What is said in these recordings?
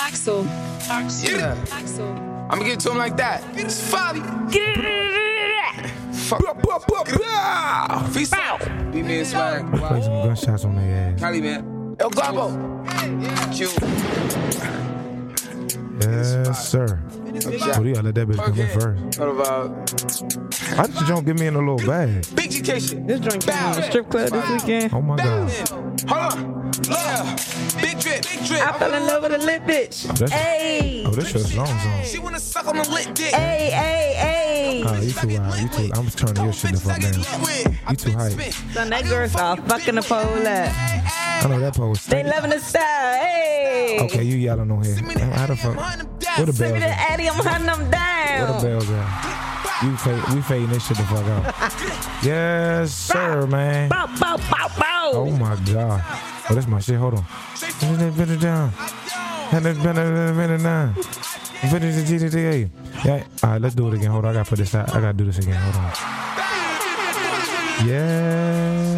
Axel. Yeah. Axel. I'm gonna give it to him like that. It's Fabi. Fuck. Feast Beat me and swag. Play some gunshots on their ass. Cali, man. El Gabo. Q. Yes, sir. So you gotta let that bitch come in first. What about Why did you don't give me in a little bag? Big GK shit? This drink came on strip club this weekend. Oh my god. Hold on. Yeah. Big drip. Big drip. I fell in love with a lit bitch. Oh, that's, Hey, oh, this shit's long song. She wanna suck on the lit dick. hey, hey, hey. Oh, you too high. You too. I'm just turning your shit the fuck down. You too hype. So that girl started fucking the pole up. I know that post. They loving the style. Hey. Okay, you yelling on here. How the fuck? Where the Send me the at? Addy, I'm hunting them Where the down. bells at? You fade, we fading this shit the fuck out. Yes, sir, man. Bow, bow, bow, bow. Oh my god. Oh, that's my shit. Hold on. Bend it, bend it down. Bend it, bend it, bend it down. Bend it, bend it, bend it. Yeah. All right, let's do it again. Hold on. I gotta put this out. I gotta do this again. Hold on. Yes,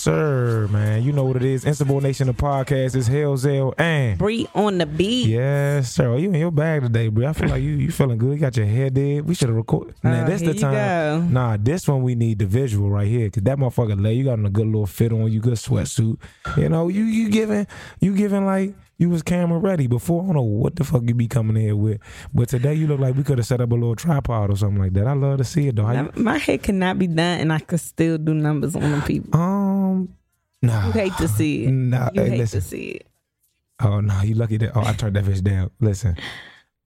sir, man. You know what it is. Insubordination the podcast is Hellzell and Bree on the beat. Yes, sir. Oh, you in your bag today, bro. I feel like you you feeling good. You got your head dead. We should have recorded. Now Uh, this the time. Nah, this one we need the visual right here, cause that motherfucker lay. You got on a good little fit on. You good sweatsuit. You know, you you giving you giving like you was camera ready before. I don't know what the fuck you be coming in here with, but today you look like we could have set up a little tripod or something like that. I love to see it though. Now, My head cannot be done, and I could still do numbers on them people. um, nah. You hate to see it. Nah, you hey, hate listen. to see it. Oh no, you lucky that. Oh, I turned that bitch down. Listen,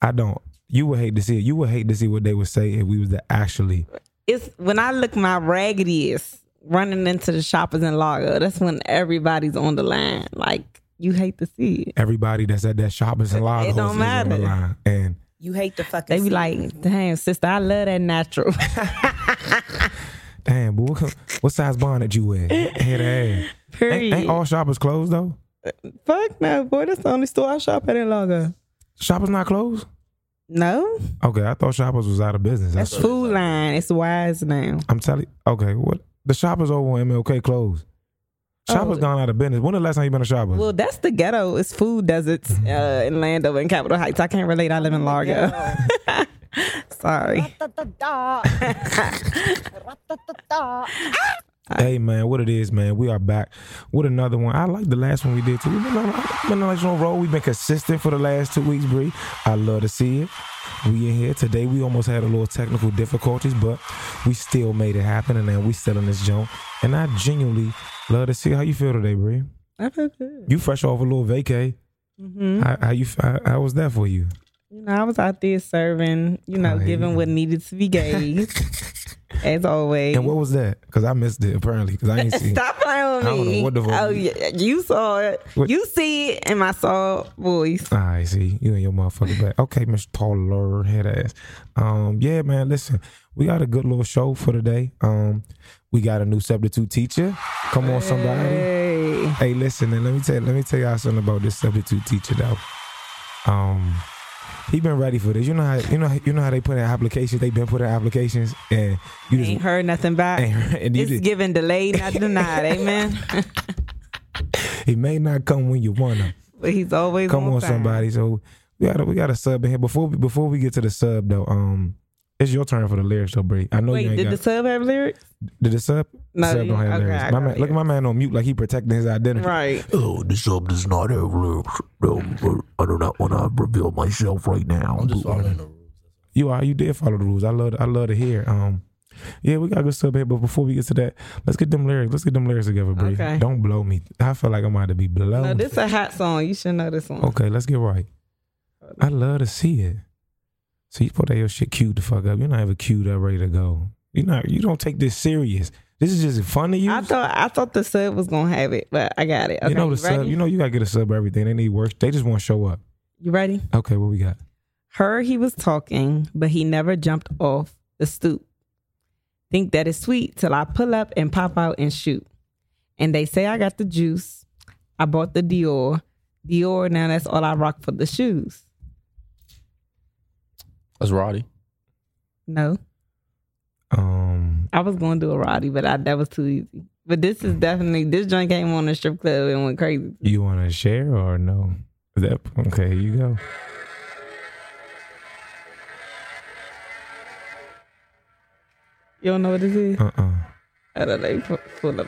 I don't. You would hate to see it. You would hate to see what they would say if we was to actually. It's when I look my raggediest running into the shoppers in Largo. That's when everybody's on the line. Like you hate to see it. Everybody that's at that shoppers and log It don't is on the matter. line, and You hate the fucking. They be scene. like, "Damn, sister, I love that natural." damn, boy, what, what size bonnet you wear? Head ass. Ain't, Period. ain't all shoppers closed though? Fuck no, boy. That's the only store I shop at in Largo. Shoppers not closed? No, Okay, I thought shoppers was out of business. that's That's, Food Line. It's wise now. I'm telling. You, okay, what the shoppers over on MLK closed? Shoppers Oh. gone out of business. When the last time you been to shoppers? Well, that's the ghetto. It's food deserts uh, in Landover and Capitol Heights. I can't relate. I live in Largo. Sorry. Hey man, what it is, man? We are back with another one. I like the last one we did too. We've been on, been on a nice roll. We've been consistent for the last two weeks, Bree. I love to see it. We in here today. We almost had a little technical difficulties, but we still made it happen, and then we still in this joint. And I genuinely love to see how you feel today, Bree. I feel good. You fresh off a little vacay. hmm How, how you? How, how was that for you? You know, I was out there serving, you know, Oh, yeah. giving what needed to be gave, as always. And what was that? Because I missed it apparently. Because I ain't see. Stop playing with me. what the fuck- Oh, yeah, you saw it. What- You see it in my soft voice. I see you and your motherfucker back. Okay, Mr. Taller head ass. Um, yeah, man. Listen, we got a good little show for today. Um, we got a new substitute teacher. Come on, somebody. Hey. Hey, listen, and let me tell let me tell y'all something about this substitute teacher though. Um, he been ready for this. You know how you know you know how they put in applications. They been putting applications, and you just Ain't heard nothing back. and It's just, given delayed, not denied. Amen. he may not come when you want him. but he's always Come on, time. somebody. So we got a, we got a sub in here before we, before we get to the sub though. Um, it's your turn for the lyrics though, Bree. I know you Wait, ain't did got. the sub have lyrics? did the sub? No, sub don't have okay, lyrics. My man, look at my man on mute like he protecting his identity. Right. Oh, the sub does not have lyrics. No, but I do not want to reveal myself right now. I'm just following the rules. You are you did follow the rules. I love I love to hear. Um, yeah, we got a good sub here, but before we get to that, let's get them lyrics. Let's get them lyrics together, Bree. Okay. Don't blow me. I feel like I'm about to be blown. No, this a hot song. You should know this one. Okay, let's get right. I love to see it. So you put that your shit queued the fuck up. You're not even queued up, ready to go. You not. You don't take this serious. This is just fun to you. I thought I thought the sub was gonna have it, but I got it. Okay, you know the you sub. You know you gotta get a sub. Everything they need work. They just want to show up. You ready? Okay, what we got? Her he was talking, but he never jumped off the stoop. Think that is sweet till I pull up and pop out and shoot. And they say I got the juice. I bought the Dior. Dior, now that's all I rock for the shoes. That's Roddy. No. Um, I was going to do a Roddy, but I, that was too easy. But this is definitely, this joint came on the strip club and went crazy. you want to share or no? Is that okay? Here you go. You don't know what this is? Uh uh I don't know. Pull up,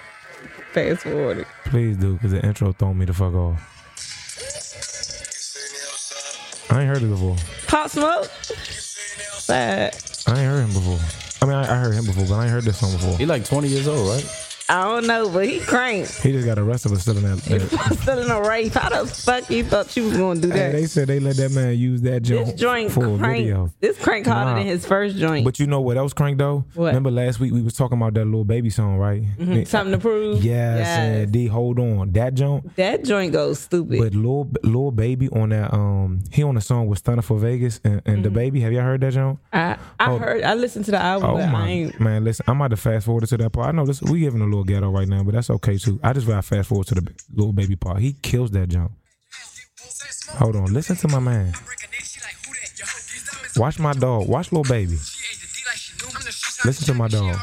fast forward it. Please do, because the intro throwing me the fuck off. I ain't heard it before. Pop Smoke. Sad. I ain't heard him before. I mean, I, I heard him before, but I ain't heard this song before. He like 20 years old, right? I don't know, but he cranked. He just got arrested for stealing that. that- Still in a race. How the fuck you thought you was gonna do Hey, that? they said they let that man use that this joint, joint for a video. crank. This crank harder Nah. than his first joint. But you know what else crank though? What? Remember last week we was talking about that Lil Baby song, right? Mhm. Something to prove. Yes, Yes. and D, hold on, that joint. That joint goes stupid. But little Lil Baby on that um he on a song with Stunna 4 Vegas and, and DaBaby. Have y'all heard that joint? I I Oh. heard I listened to the album, Oh but I my ain't. man, listen, I'm about to fast forward to that part. I know this we giving a little ghetto right now, but that's okay too. I just gotta fast forward to the Lil Baby part. He kills that jump. Hold on, listen to my man. Watch my dog. Watch Lil Baby. Listen to my dog.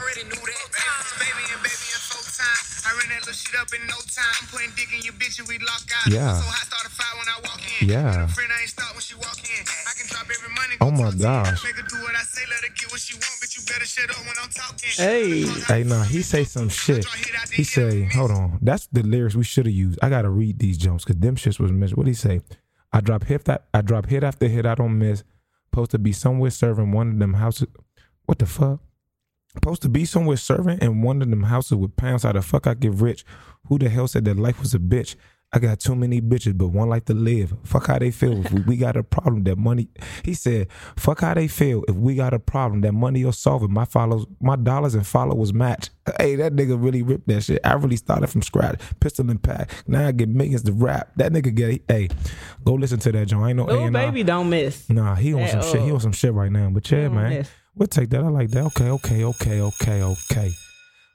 Yeah. so i started fightin' when i walk in Yeah. Friend, I ain't start when she walk in. I can drop every money. Oh my gosh. Hey, Hey, nah, he say some shit. He say, hold on, that's the lyrics we should have used. I gotta read these jumps because them shits was missed. What he say? I drop hit that I drop hit after hit. I don't miss. Supposed to be somewhere serving one of them houses. What the fuck? Supposed to be somewhere serving in one of them houses with pounds. How the fuck I get rich? Who the hell said that life was a bitch? I got too many bitches, but one like to live. Fuck how they feel. If we, we got a problem, that money. He said, "Fuck how they feel. If we got a problem, that money will solve it. My follows, my dollars and followers match." Hey, that nigga really ripped that shit. I really started from scratch, pistol and pack. Now I get millions to rap. That nigga get. Hey, go listen to that, John. I ain't no A&R. baby don't miss. Nah, he on At some shit. He on some shit right now. But yeah, man, miss. We'll take that. I like that. Okay, okay, okay, okay, okay.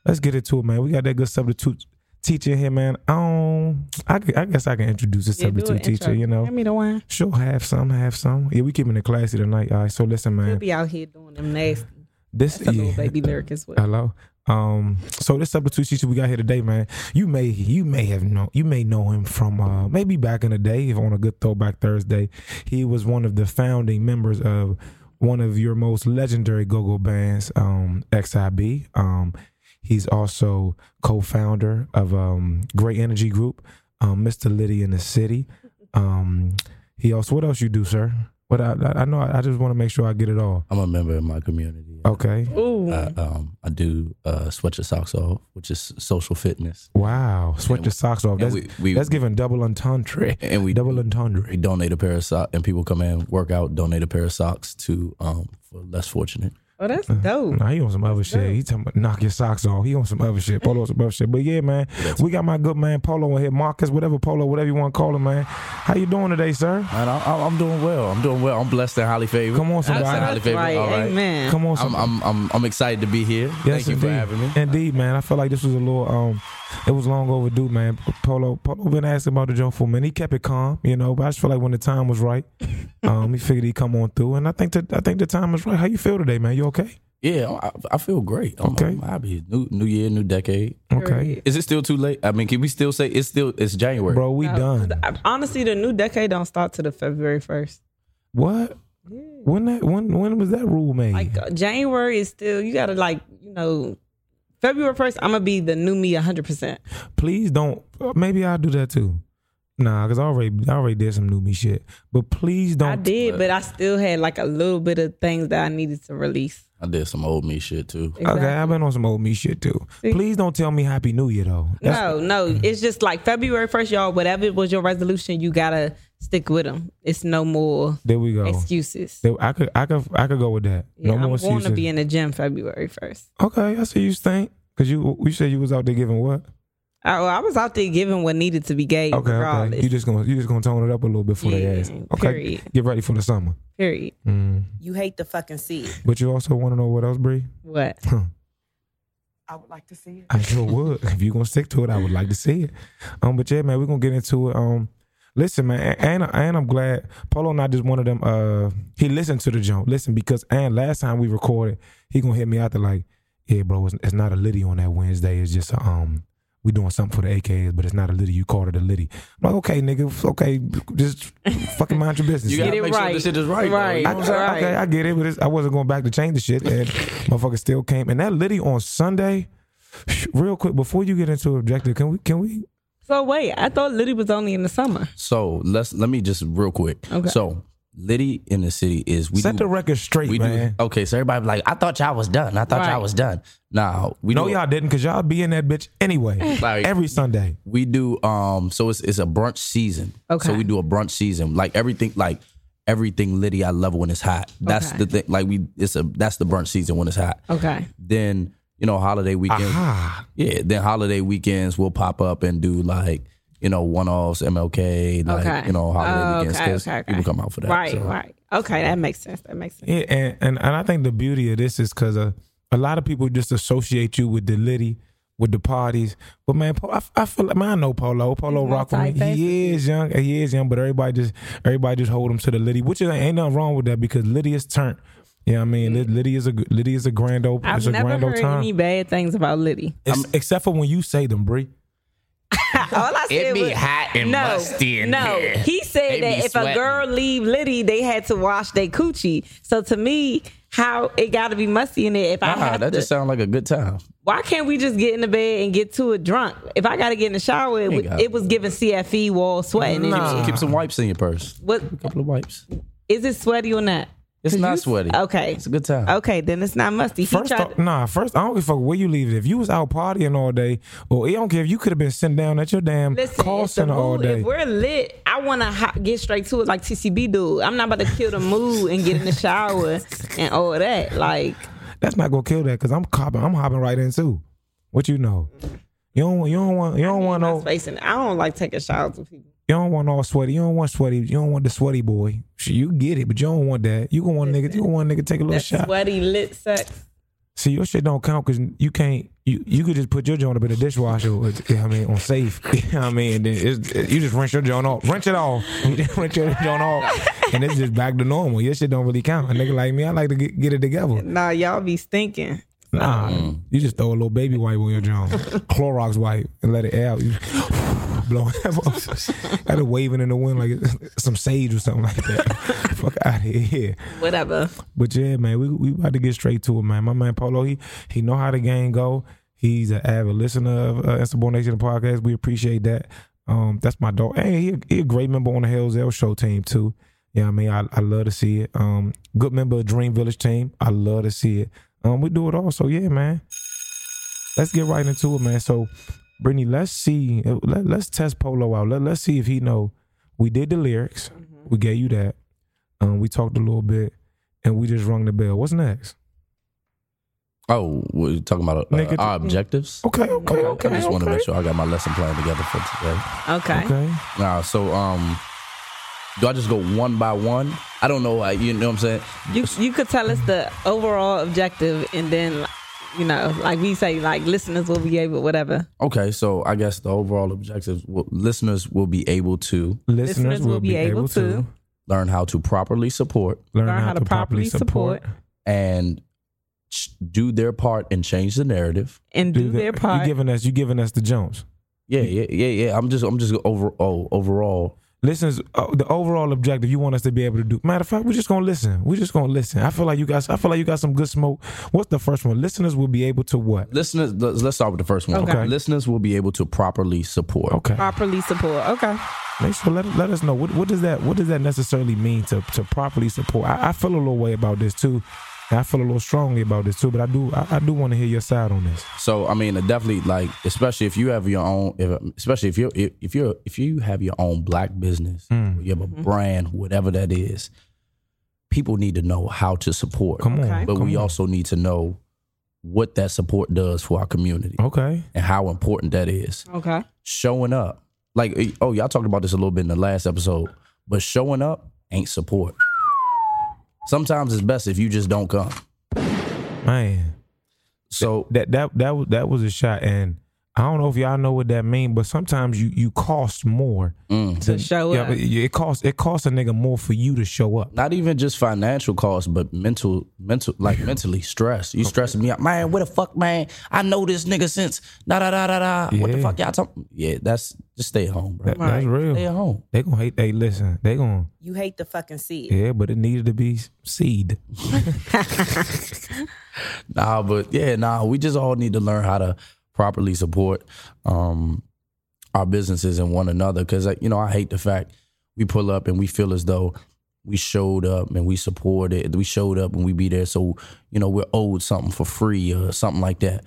Let's get into it, man. We got that good substitute teacher here, man. Um, I, I guess I can introduce the Yeah, do substitute teacher. intro. You know, Hand me the wine. sure, have some, have some. Yeah, we keeping it classy tonight. All right, so listen, He'll man. be out here doing them nasty. This That's a little yeah. baby lyric as well. Hello. Um, so this substitute teacher we got here today, man. You may you may have known you may know him from uh maybe back in the day, if on a good throwback Thursday. He was one of the founding members of one of your most legendary go-go bands, um, XIB. Um, he's also co-founder of um Great Energy Group, um, Mr. Liddy in the City. Um, he also what else you do, sir? What I I I know I just want to make sure I get it all. I'm a member of my community. Okay. Ooh, Uh, um, I do uh, sweat your socks off, which is social fitness. Wow. Sweat And your socks off. That's we- we- that's giving double entendre. And we Double entendre. we donate a pair of socks, and people come in, work out, donate a pair of socks to um for less fortunate. Oh, that's dope. Nah, he on some other shit. He talking about knock your socks off. He on some other shit. Polo on some other shit. But yeah, man, we got my good man Polo in here. Marcus, whatever Polo, whatever you want to call him, man. How you doing today, sir? And I, I, I'm doing well. I'm doing well. I'm blessed and highly favored. Come on, Blessed and somebody. highly favored. right. All right. Amen. Come on, I'm, somebody. I'm I'm I'm excited to be here. Yes, Thank you for having me. Indeed, man. I feel like this was a little um it was long overdue, man. Polo Polo been asking about the joint for a minute. He kept it calm, you know, but I just feel like when the time was right, um, he figured he'd come on through. And I think that I think the time is right. How you feel today, man? You okay? Yeah, I, I feel great. I'm, Okay. I'm happy. New New year, new decade. Okay. Is it still too late? I mean, can we still say it's still it's January? Bro, we No, done. Honestly, the new decade don't start to the February first. What? When that when when was that rule made? Like uh, January is still you gotta like you know February first. I'm gonna be the new me 100. percent please don't. uh, Maybe I'll do that too. Nah, cause I already I already did some new me shit. But please don't. I did, but I still had like a little bit of things that I needed to release. I did some old me shit too. Okay, I've been on some old me shit too. See? Please don't tell me Happy New Year though. That's- No, no, it's just like February first, y'all. Whatever was your resolution, you gotta stick with them. It's no more There we go. excuses. There- I could I could I could go with that. Yeah, no I'm more going to be in the gym February first. okay, I see you stink. Cause you you said you was out there giving what? I, I was out there giving what needed to be gave, Okay, regardless. okay. You just gonna you just gonna tone it up a little bit for Yeah, the ass. Okay, period. get ready for the summer. Period. Mm. You hate to fucking see it. But you also want to know what else, Bree? What? I would like to see it. I sure would. if you're gonna stick to it, I would like to see it. Um, but yeah, man, we're gonna get into it. Um, listen, man, and and I'm glad Polo not just one of them. Uh, he listened to the jump. Listen, because and last time we recorded, he gonna hit me out there like, yeah, bro, it's, it's not a Liddy on that Wednesday. It's just a, um we doing something for the AKs, but it's not a Liddy. You called it a Liddy. I'm like, okay, nigga, okay, just fucking mind your business. You gotta Get it make sure right. this shit is right. though. Right. You know I, what I'm saying? Okay, I get it, but it's, I wasn't going back to change the shit, and motherfucker still came. And that Liddy on Sunday, real quick before you get into objective, can we can we So wait, I thought Liddy was only in the summer. So let's let me just real quick. Okay. So Liddy in the city is we set do, the record straight, we man? do okay. So everybody like, I thought y'all was done. I thought Right. y'all was done. Now we No, do y'all didn't, cause y'all be in that bitch anyway. Like- every Sunday. we do um so it's it's a brunch season. Okay. So we do a brunch season. Like everything like everything Liddy I love when it's hot. That's Okay. the thing. Like we it's a that's the brunch season when it's hot. Okay. Then, you know, holiday weekends. Aha. Yeah, then holiday weekends we'll pop up and do like, you know, one offs, MLK, like Okay. you know, holiday Oh, weekends okay, 'cause okay, okay. people come out for that. Right, so. right. Okay, that makes sense. That makes sense. Yeah, and, and and I think the beauty of this is because uh, a lot of people just associate you with the Liddy, with the parties. But man, I, I feel like man, I know Polo. Polo He's rock with me. multifaceted. He is young. He is young, but everybody just everybody just hold him to the Liddy, which is, ain't nothing wrong with that because Liddy is turned. You know what I mean? Lid- Liddy is a good- Liddy is a grand old. I've it's a never grand heard time. any bad things about Liddy. Except for when you say them, Bree. All I said be was, hot and no, musty in no. here. He said that if a girl leave Liddy, they had to wash their coochie. So to me, how it got to be musty in there? If I have that to, just sounds like a good time. why can't we just get in the bed and get to it drunk? If I got to get in the shower, it, was- it was giving CFE wall sweating. Nah. shit. Keep some wipes in your purse. What A couple of wipes. is it sweaty or not? It's 'Cause not you- sweaty. Okay. It's a good time. Okay, then it's not musty. He First, tried off, nah. First, I don't give a fuck where you leave it. If you was out partying all day, or I don't care if you could have been sitting down at your damn Listen, call if, the center all mood, day. if we're lit, I want to get straight to it like TCB do. I'm not about to kill the mood and get in the shower and all that. Like, That's not gonna kill that because I'm copping. I'm hopping right in too. What you know? You don't. You don't want. You don't want no. space and I don't like taking showers with people. You don't want all sweaty. You don't want sweaty. You don't want the sweaty boy. Shit, You get it, but you don't want that. You gonna want nigga. You gonna want nigga take a little That shot. sweaty lit sex. See, your shit don't count because you can't. You you could just put your joint up in the dishwasher. With, you know what I mean, on safe. You know what I mean, and then it's, you just rinse your joint off. Rinse it off. Rinse your joint off, and it's just back to normal. Your shit don't really count. A nigga like me, I like to get, get it together. Nah, y'all be stinking. Nah, mm. you just throw a little baby wipe on your joint, Clorox wipe, and let it out. You blowing got it waving in the wind like some sage or something like that. Fuck out of here. Whatever. But yeah, man, we we about to get straight to it, man. My man Polo, he he know how the game go. He's an avid listener of uh, Insubordination podcast. We appreciate that. Um, that's my dog. Hey, he, he a great member on the Hells L show team too. Yeah, I mean, I, I love to see it. Um, good member of Dream Village team. I love to see it. Um, we do it all. So yeah, man. Let's get right into it, man. So, Brittany, let's see. Let, let's test Polo out. Let, let's see if he know. We did the lyrics. We gave you that. Um, we talked a little bit, and we just rung the bell. What's next? Oh, we're talking about uh, Nigga, our objectives. Okay, okay, okay. I just want to make sure I got my lesson plan together for today. Okay. Okay. Now, so um, do I just go one by one? I don't know. uh, You know what I'm saying? You you could tell us the overall objective and then you know, like we say, like listeners will be able whatever. Okay, so I guess the overall objective: will, listeners will be able to Listeners, will be able to learn how to properly support learn, how, to properly support, and ch- do their part and change the narrative. and do, do the- their part. You giving us, you giving us the Jones. Yeah, yeah, yeah, yeah. I'm just, I'm just over, oh, overall. Listeners, uh, the overall objective you want us to be able to do. Matter of fact, we're just gonna listen. We're just gonna listen. I feel like you guys. I feel like you got some good smoke. What's the first one? Listeners will be able to what? Listeners, let's, let's start with the first one. Okay. Listeners will be able to properly support. Okay. properly support. Okay. Make sure let let us know what what does that what does that necessarily mean to to properly support. I, I feel a little way about this too. And I feel a little strongly about this too. But I do I, I do want to hear your side on this. So I mean, uh, definitely like, especially if you have your own, if, especially if you if, if you're if you have your own black business, hmm. or you have a mm-hmm. brand, whatever that is, people need to know how to support. Come Okay. on, but come we on. also need to know what that support does for our community okay. and how important that is. Okay. Showing up, like oh, y'all talked about this a little bit in the last episode, but showing up ain't support. Sometimes it's best if you just don't come. Man, So that that that was that was a shot, and I don't know if y'all know what that mean, but sometimes you you cost more Mm. To show yeah, up. It costs it costs a nigga more for you to show up. Not even just financial costs, but mental, mental, like mentally stress. You stressing me out, man. What the fuck, man? I know this nigga since da da da da da. What the fuck y'all talking? Yeah, that's just stay at home, bro. That, That's real. Stay at home. They gonna hate. They listen. They gonna You hate the fucking seed. yeah, but it needed to be seed. Nah, but yeah, nah. We just all need to learn how to properly support um our businesses and one another. Because you know, I hate the fact we pull up and we feel as though we showed up and we supported. We showed up and we be there, so you know we're owed something for free or something like that.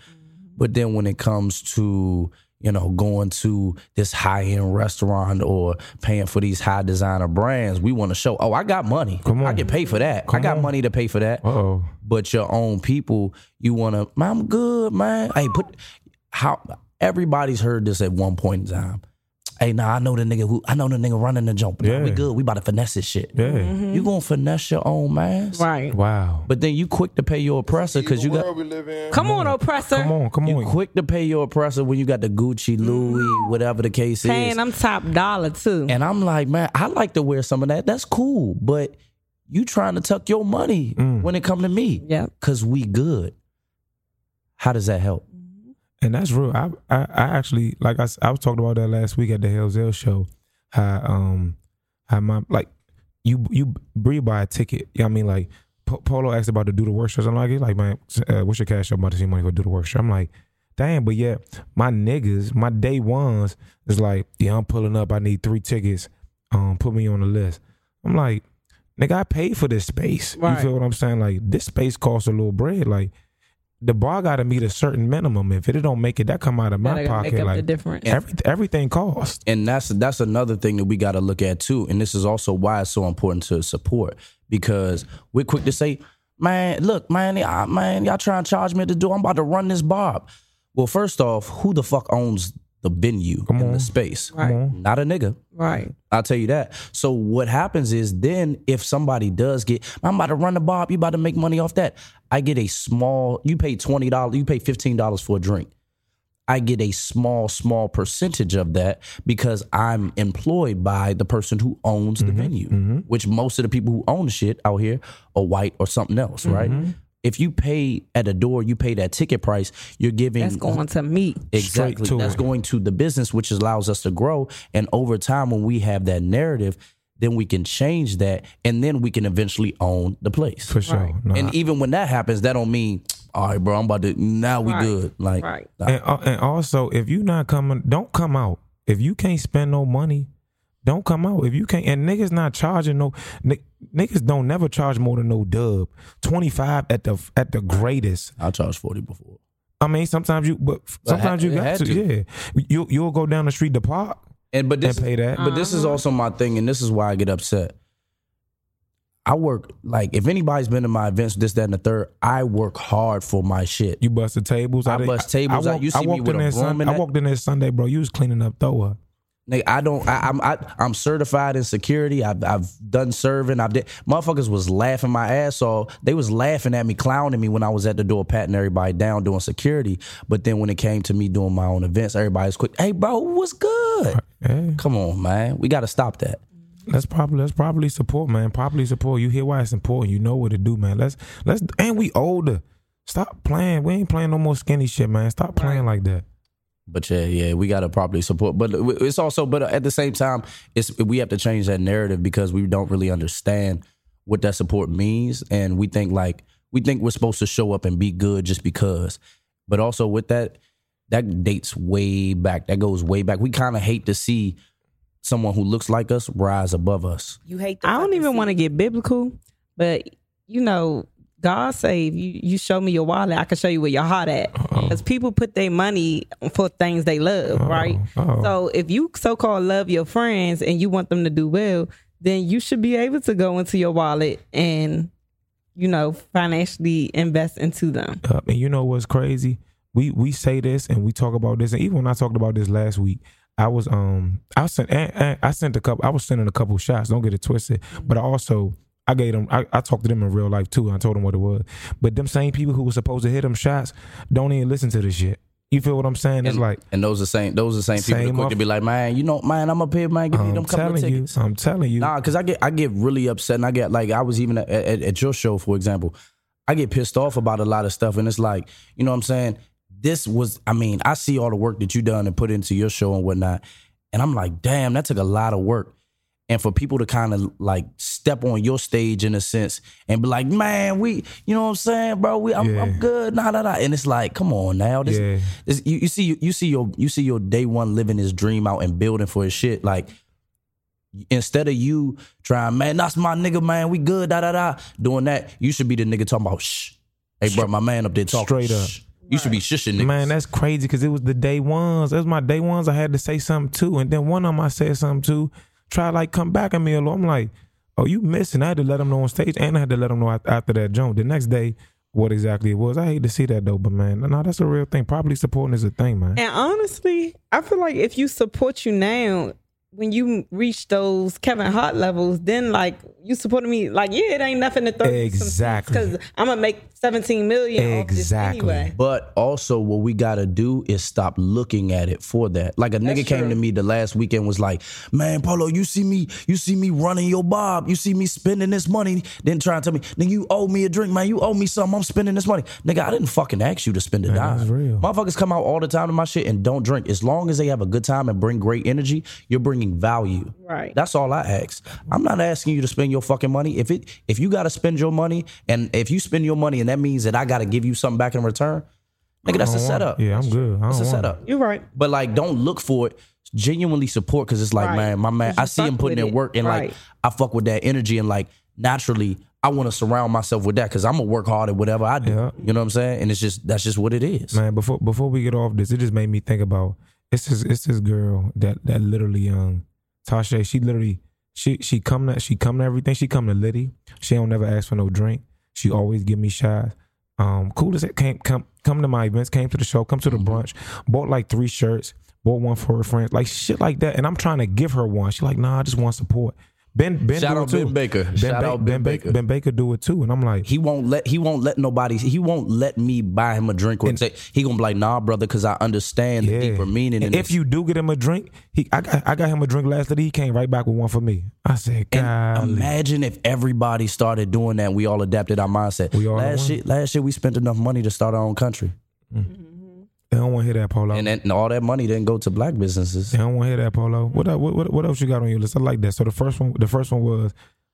But then when it comes to you know going to this high end restaurant or paying for these high designer brands, we want to show. Oh, I got money. Come I on. can pay for that. I got on. money to pay for that Uh oh. but your own people, you want to, I'm good, man. Hey, put how everybody's heard this at one point in time. Hey, nah, I know the nigga who I know the nigga running the jump. Nah, we good. We about to finesse this shit. Yeah. Mm-hmm. You gonna finesse your own man, Right. Wow. But then you quick to pay your oppressor because you got we live in. Come on, mm-hmm. oppressor. Come on. Come on. you on. quick to pay your oppressor when you got the Gucci, mm-hmm. Louis, whatever the case Paying is. them top dollar too. And I'm like, man, I like to wear some of that. That's cool, but you trying to tuck your money Mm. when it come to me. Yeah. Cause we good. How does that help? And that's real. I, I, I actually like I, I was talking about that last week at the Hell's show. How um how my like you you breathe by a ticket. You know what I mean? Like Po- Polo asked about to do the work shows. I'm like, like, man, uh, what's your cash? I'm about to see money for do the work show. I'm like, damn, but yeah, my niggas, my day ones is like, yeah, I'm pulling up. I need three tickets. Um, put me on the list. I'm like, nigga, I paid for this space. Right. You feel what I'm saying? Like this space costs a little bread. Like the bar got to meet a certain minimum. If it don't make it, that come out of my pocket. make up the Like difference. every, everything costs. and that's that's another thing that we got to look at too and this is also why it's so important to support because we're quick to say man look man y'all, man y'all trying to charge me to do i'm about to run this bar. well first off who the fuck owns the venue Come in on. the space Right. not a nigga Right. I'll tell you that. So what happens is then if somebody does get, I'm about to run the bob, you about to make money off that. I get a small, you pay twenty dollars, you pay fifteen dollars for a drink. I get a small, small percentage of that because I'm employed by the person who owns the mm-hmm. venue, mm-hmm. which most of the people who own the shit out here are white or something else, right? Mm-hmm. If you pay at a door, you pay that ticket price, you're giving That's going to me. Exactly. to That's it. going to the business, which allows us to grow. And over time, when we have that narrative, then we can change that, and then we can eventually own the place. For sure. Right. Nah. And even when that happens, that don't mean, all right, bro, I'm about to now we Right. good. Like, Right. nah. And, uh, and also, if you not coming, don't come out. If you can't spend no money, don't come out. If you can't, and niggas not charging no, ni- niggas don't never charge more than no dub. Twenty five at the at the greatest. I charged forty before. I mean, sometimes you, but sometimes you got to, to. Yeah, you you'll go down the street to park And but this and pay that. But this is also my thing, and this is why I get upset. I work like if anybody's been to my events, this, that, and the third, I work hard for my shit. You bust the tables. I did- bust tables out. You see me with in a broom I that- walked in there Sunday, bro. You was cleaning up throw up. Nigga, I don't. I, I'm. I, I'm certified in security. I've, I've done serving. I've did. Motherfuckers was laughing my ass off. They was laughing at me, clowning me when I was at the door, patting everybody down, doing security. But then when it came to me doing my own events, everybody's quick. Hey, bro, what's good? Yeah, Come on, man. We got to stop that. let's probably let's probably support, man. Properly support. You hear why it's important. You know what to do, man. Let's let's and we older. Stop playing. We ain't playing no more skinny shit, man. Stop playing like that. But yeah, yeah, we got to properly support. But it's also, but at the same time, it's we have to change that narrative because we don't really understand what that support means, and we think like we think we're supposed to show up and be good just because. But also with that, that dates way back. That goes way back. We kind of hate to see someone who looks like us rise above us. You hate the I don't even want to get biblical, but you know, God save you you show me your wallet, I can show you where your heart at. Because people put their money for things they love, right? uh-oh. So if you so called love your friends and you want them to do well, then you should be able to go into your wallet and you know financially invest into them. up. And you know what's crazy? We we say this and we talk about this, and even when I talked about this last week, I was um I sent and I sent a couple. I was sending a couple shots. Don't get it twisted. But I also I gave them. I, I talked to them in real life too. And I told them what it was. But them same people who were supposed to hit them shots don't even listen to this shit. You feel what I'm saying? It's and, like and those are same those are the same people that quick to be like, man, you know, man, I'm up here, man, give me I'm them couple of telling you, tickets. I'm telling you. Nah, because I get I get really upset, and I get like I was even at, at, at your show, for example, I get pissed off about a lot of stuff, and it's like, you know what I'm saying? This was, I mean, I see all the work that you done and put into your show and whatnot, and I'm like, damn, that took a lot of work. And for people to kind of like step on your stage in a sense and be like, man, we, you know what I'm saying, bro, we, I'm, Yeah. I'm good, nah, nah, nah. And it's like, come on now, this, Yeah. this you, you see, you see your, you see your day one living his dream out and building for his shit, like instead of you trying, man, that's my nigga, man, we good, da da da, doing that, you should be the nigga talking about shh. Hey, bro, my man up there talking Straight up. shh. You should be shushing niggas. Man, that's crazy because it was the day ones. That was my day ones. I had to say something too, and then one of them I said something to. Try like come back at me a little. I'm like, oh, you missing? I had to let them know on stage, and I had to let them know after that jump. The next day, what exactly it was. I hate to see that though, but man, no, that's a real thing. Probably supporting is a thing, man. And honestly, I feel like if you support you now, when you reach those Kevin Hart levels, then like you supporting me, like yeah, it ain't nothing to throw Exactly. because I'm gonna make 17 million off this Exactly. anyway. But also, what we gotta do is stop looking at it for that. Like a nigga came to me the last weekend was like, "Man, Polo, you see me, you see me running your bob, you see me spending this money." Then trying to tell me, "Nigga, you owe me a drink, man. You owe me something. I'm spending this money, nigga. I didn't fucking ask you to spend a Man, dime. that's real. Motherfuckers come out all the time to my shit and don't drink. As long as they have a good time and bring great energy, you're bringing value. Right. That's all I ask. I'm not asking you to spend your fucking money. If it if you gotta spend your money and if you spend your money and that means that I gotta give you something back in return, nigga, that's a setup. Yeah, I'm good. I don't It's a setup. You're right. But like, don't look for it. Genuinely support because it's like, Right. man, my man, I see him putting with in it. work and like I fuck with that energy and like naturally I want to surround myself with that because I'm gonna work hard at whatever I do. Yeah. You know what I'm saying? And it's just that's just what it is. Man, before before we get off this, it just made me think about it's this it's this girl that that literally um Tasha, she literally she she come to she come to everything. She come to Liddy. She don't never ask for no drink. She always give me shots. Um, cool as it came come come to my events, came to the show, come to the brunch, bought like three shirts, bought one for her friends, like shit like that. And I'm trying to give her one. She like, nah, I just want support. Ben Ben Shout do out it too. Ben Baker. Ben, Shout Ba- out Ben Ba- Baker. Ben Baker do it too. And I'm like, he won't let he won't let nobody he won't let me buy him a drink or say he gonna be like nah brother because I understand the deeper meaning in And if this. you do get him a drink, he I got I got him a drink last night. He came right back with one for me. I said, God, imagine if everybody started doing that and we all adapted our mindset. We all last won. shit last year we spent enough money to start our own country. Mm. Mm-hmm. They don't want to hear that polo. And, that, and all that money didn't go to black businesses. they don't want to hear that polo. What, what what what else you got on your list? I like that. So the first one the first one was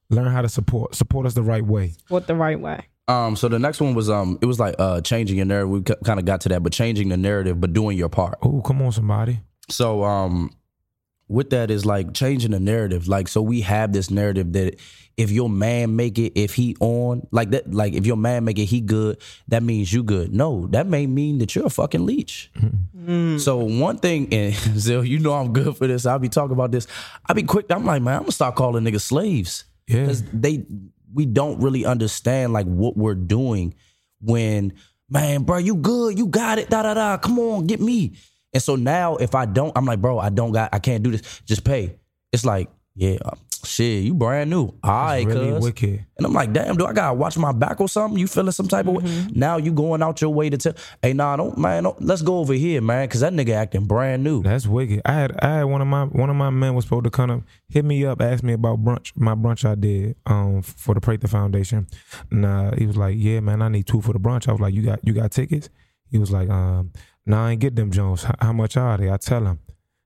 learn how to support support us the right way. What the right way? Um, so the next one was um, it was like uh, changing your narrative. We kind of got to that, but changing the narrative, but doing your part. Oh, come on, somebody. So um, with that is like changing the narrative. Like, so we have this narrative that if your man make it, if he on like that, like if your man make it, he good. That means you good. No, that may mean that you're a fucking leech. Mm-hmm. So one thing, and Zil, you know I'm good for this. I'll be talking about this. I'll be quick. I'm like, man, I'm gonna start calling niggas slaves Yeah. because they we don't really understand like what we're doing when man bro you good you got it da da da come on get me and so now if i don't i'm like bro i don't got i can't do this just pay it's like yeah uh, shit you brand new all right really cuz. wicked. and i'm like damn do i gotta watch my back or something you feeling some type of way now you going out your way to tell hey nah don't man don't, let's go over here man because that nigga acting brand new That's wicked. I had I had one of my one of my men was supposed to come up, hit me up, ask me about brunch, my brunch I did um for the Prather Foundation. Nah, he was like, Yeah, man, I need two for the brunch. I was like, You got you got tickets? He was like, um, nah, I ain't get them Jones. How, how much are they? I tell him.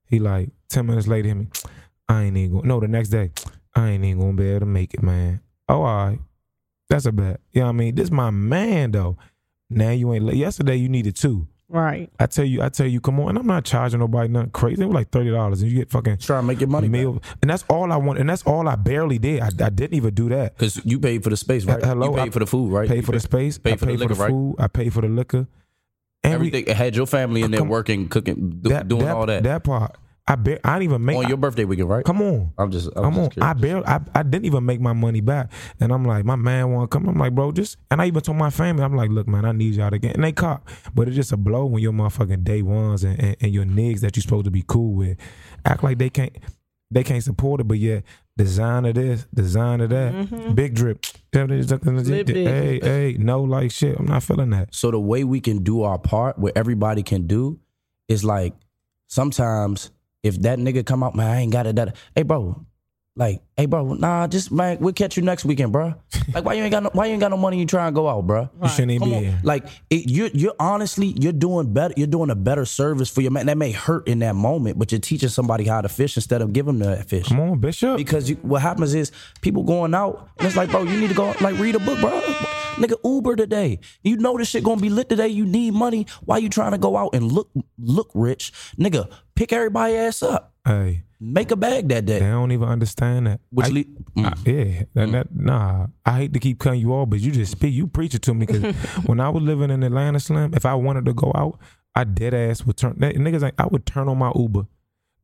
He like ten minutes later hit me, I ain't even going no, the next day, I ain't even gonna be able to make it, man. Oh, all right. That's a bet. You know what I mean? This my man though. Now you ain't yesterday you needed two. Right. I tell you, I tell you, come on. And I'm not charging nobody nothing crazy. It was like thirty dollars, and you get fucking try to make your money meal. And that's all I want. And that's all I barely did. I, I didn't even do that. because you paid for the space right Hello, you paid I for the food right Pay You for the paid- space. pay I for the liquor, for the right? food. I pay for the liquor. And we- everything had your family in there Come- working cooking do, that, doing that, all that That part. I bar- I didn't even make. on your birthday weekend right come on. I'm just I'm Come just on, curious. I barely, I, I didn't even make my money back, and I'm like, my man want to come. I'm like, bro, just, and I even told my family, I'm like, look, man, I need y'all to get, and they caught, but it's just a blow when your motherfucking day ones and, and, and your niggas that you supposed to be cool with act like they can't, they can't support it, but yet design of this, design of that, Mm-hmm. big drip. Flip it. Hey, hey, no, like shit. I'm not feeling that. So the way we can do our part, where everybody can do, is like sometimes if that nigga come out, man, I ain't got it. That hey, bro, like, hey, bro, nah, just man, we'll catch you next weekend, bro. Like, why you ain't got no, why you ain't got no money? You try and go out, bro. You shouldn't even be on. here. Like it, you're you're honestly you're doing better. You're doing a better service for your man. That may hurt in that moment, but you're teaching somebody how to fish instead of giving them that fish. Come on, Bishop. Because you, what happens is people going out and it's like, bro, you need to go like read a book, bro. Nigga, Uber today. You know this shit gonna be lit today. You need money. Why you trying to go out and look look rich, nigga? Pick everybody ass up. Hey, Make a bag that day. they don't even understand that. Which I- le- mm. I- yeah, that, that, nah. I hate to keep cutting you off, but you just speak. You preach it to me because when I was living in Atlanta, Slim, if I wanted to go out, I dead ass would turn. Niggas, like, I would turn on my Uber,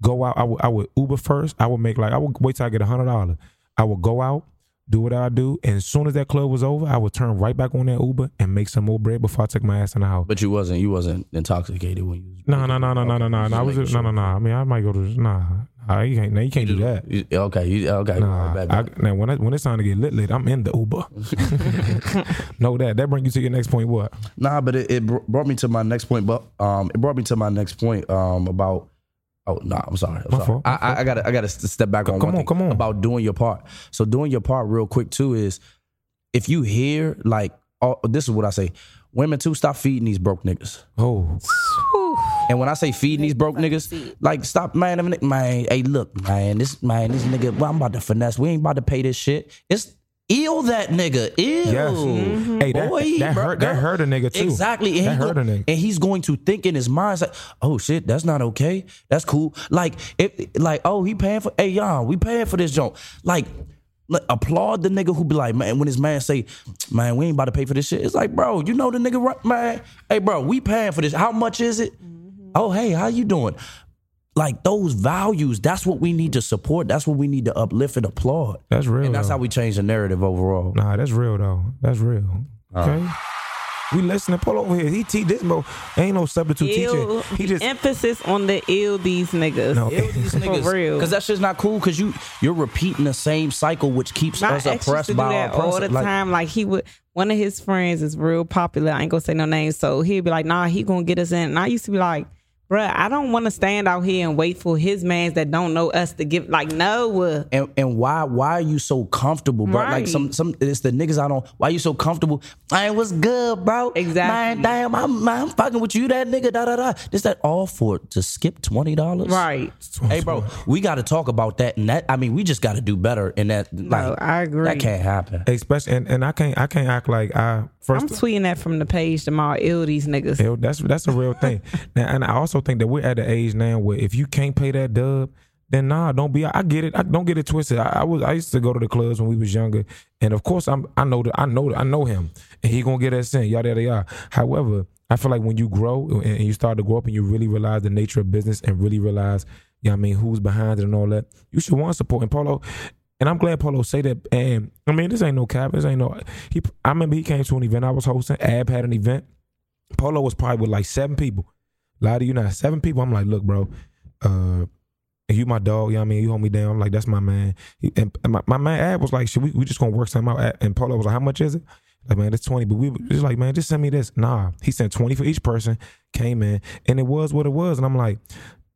go out. I would, I would Uber first. I would make like I would wait till I get a hundred dollars. I would go out, do what I do, and as soon as that club was over, I would turn right back on that Uber and make some more bread before I took my ass in the house. But you wasn't you wasn't intoxicated when you. No, no, no, no, no, no, no. I was no, no, no. I mean, I might go to nah. Nah you can't. Nah, you can't do that. You- okay, you, okay. Nah, bad, I, now when I, when it's time to get lit, lit, I'm in the Uber. know that. That brings you to your next point. What? Nah, but it, it br- brought me to my next point. But um, it brought me to my next point. Um, about oh nah, I'm sorry. I'm sorry. fault, I, I, I gotta I gotta step back on Come one on, come on. about doing your part. So doing your part real quick too is if you hear like oh, this is what I say. Women too, stop feeding these broke niggas. Oh, And when I say feeding these broke niggas, like stop, man, man. Hey, look, man, this man, this nigga. Well, I'm about to finesse. We ain't about to pay this shit. It's ill that nigga. Ew. yes. Mm-hmm. Hey, that Boy, that bro, hurt. That hurt a nigga too. Exactly. And That he hurt go- a nigga. And he's going to think in his mind, like, oh shit, that's not okay. That's cool. Like, it, like, oh, he paying for, hey, y'all, we paying for this joint. Like, like, applaud the nigga who be like, man, when his man say, man, we ain't about to pay for this shit. It's like, bro, you know the nigga, right, man. Hey, bro, we paying for this. How much is it? Mm-hmm. Oh, hey, how you doing? Like those values, that's what we need to support. That's what we need to uplift and applaud. That's real. And that's though. how we change the narrative overall. Nah, that's real though. That's real. Uh. Okay. We listening. Pull over here. He teach this, bro. Ain't no substitute Ill, teacher. He just emphasis on the ill these niggas. No. Ill these niggas, For real. Because that shit's not cool. Because you you're repeating the same cycle, which keeps My us oppressed by that our all the. Like, time. Like he would, one of his friends is real popular. I ain't gonna say no names, so he'd be like, "Nah, he gonna get us in." And I used to be like, "Bruh, I don't want to stand out here and wait for his mans that don't know us to give." Like, no, uh, and and why why are you so comfortable, bro? Like some some it's the niggas I don't. Why you so comfortable? Man, what's good, bro? Exactly. Man, damn, I'm, man, I'm fucking with you, that nigga. Da da da. This that all for to skip twenty dollars, right? Hey, bro, we got to talk about that. And that I mean, we just got to do better. in that, like, I agree. That can't happen. especially and, and I can't I can't act like I first I'm tweeting that from the page tomorrow. Ill these niggas. That's that's a real thing. now, and I also think that we're at the age now where if you can't pay that dub, then nah, don't be. I get it. I don't get it twisted. I, I was I used to go to the clubs when we was younger, and of course I'm I know that I know that. I know him, and he gonna get us in. Yada yada yada. However, I feel like when you grow and, you start to grow up and you really realize the nature of business and really realize, you know I mean, who's behind it and all that, you should want support. And Polo, and I'm glad Polo say that. And I mean, this ain't no cap. This ain't no. He. I remember he came to an event I was hosting. Ab had an event. Polo was probably with like seven people. Lie to you not, seven people. I'm like, look, bro, uh, you my dog, you know what I mean? You hold me down. I'm like, that's my man. And my, my man Ab was like, should we we just gonna work something out? And Polo was like, how much is it? Like, man, it's 20. But we was like, man, just send me this. Nah. He sent 20 for each person, came in, and it was what it was. And I'm like,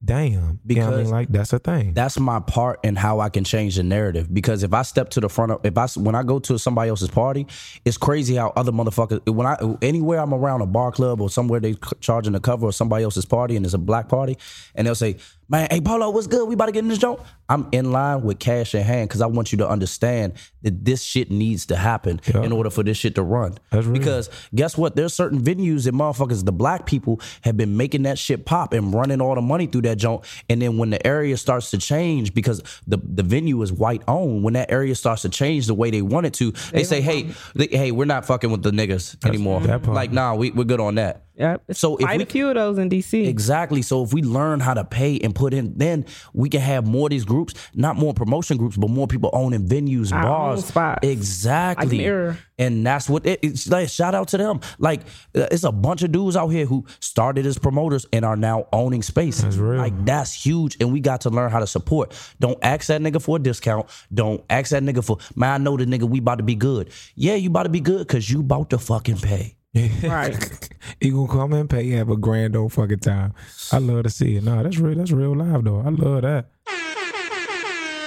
damn. you know I Because mean? Like, that's a thing. that's my part in how I can change the narrative. Because if I step to the front of, if I when I go to somebody else's party, it's crazy how other motherfuckers when I anywhere I'm around a bar club or somewhere they charging the cover of somebody else's party and it's a black party, and they'll say, "Man, hey Polo, what's good? We about to get in this joint." I'm in line with cash in hand because I want you to understand that this shit needs to happen Yeah. in order for this shit to run. That's real. Because guess what? There's certain venues that motherfuckers, the black people, have been making that shit pop and running all the money through that joint. And then when the area starts to change, because the, the venue is white owned, when that area starts to change the way they want it to, they, say, hey, they, hey, we're not fucking with the niggas anymore. Like, nah, we, we're good on that. Yep. It's So if quite we- a few of those in DC. Exactly. So if we learn how to pay and put in, then we can have more of these groups, not more promotion groups, but more people owning venues, Our bars. own spots. Exactly. Like And that's what it, it's like. Shout out to them. Like uh, it's a bunch of dudes out here who started as promoters and are now owning spaces. That's real. Like that's huge. And we got to learn how to support. Don't ask that nigga for a discount. Don't ask that nigga for man. I know the nigga. We about to be good. Yeah, you about to be good because you about to fucking pay. Right. he gonna come and pay, have a grand old fucking time. I love to see it. Nah, that's real. That's real live though. I love that.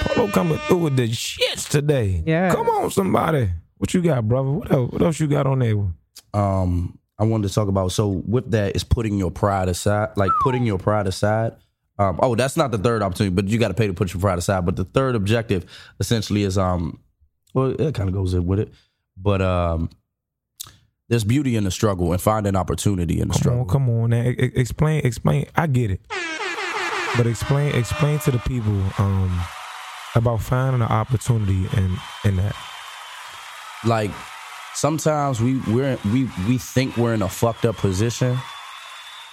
Polo coming through with the shits today. Yeah. Come on, somebody. What you got, brother? What else? What else you got on there? um I wanted to talk about so with that is putting your pride aside, like putting your pride aside. Um, oh, that's not the third opportunity, but you got to pay to put your pride aside. But the third objective essentially is um, well, it kind of goes in with it, but um, there's beauty in the struggle and finding opportunity in the Come struggle. on, come on. Now, E- explain, explain. I get it, but explain, explain to the people um about finding an opportunity in in that. like sometimes we we're we we think we're in a fucked up position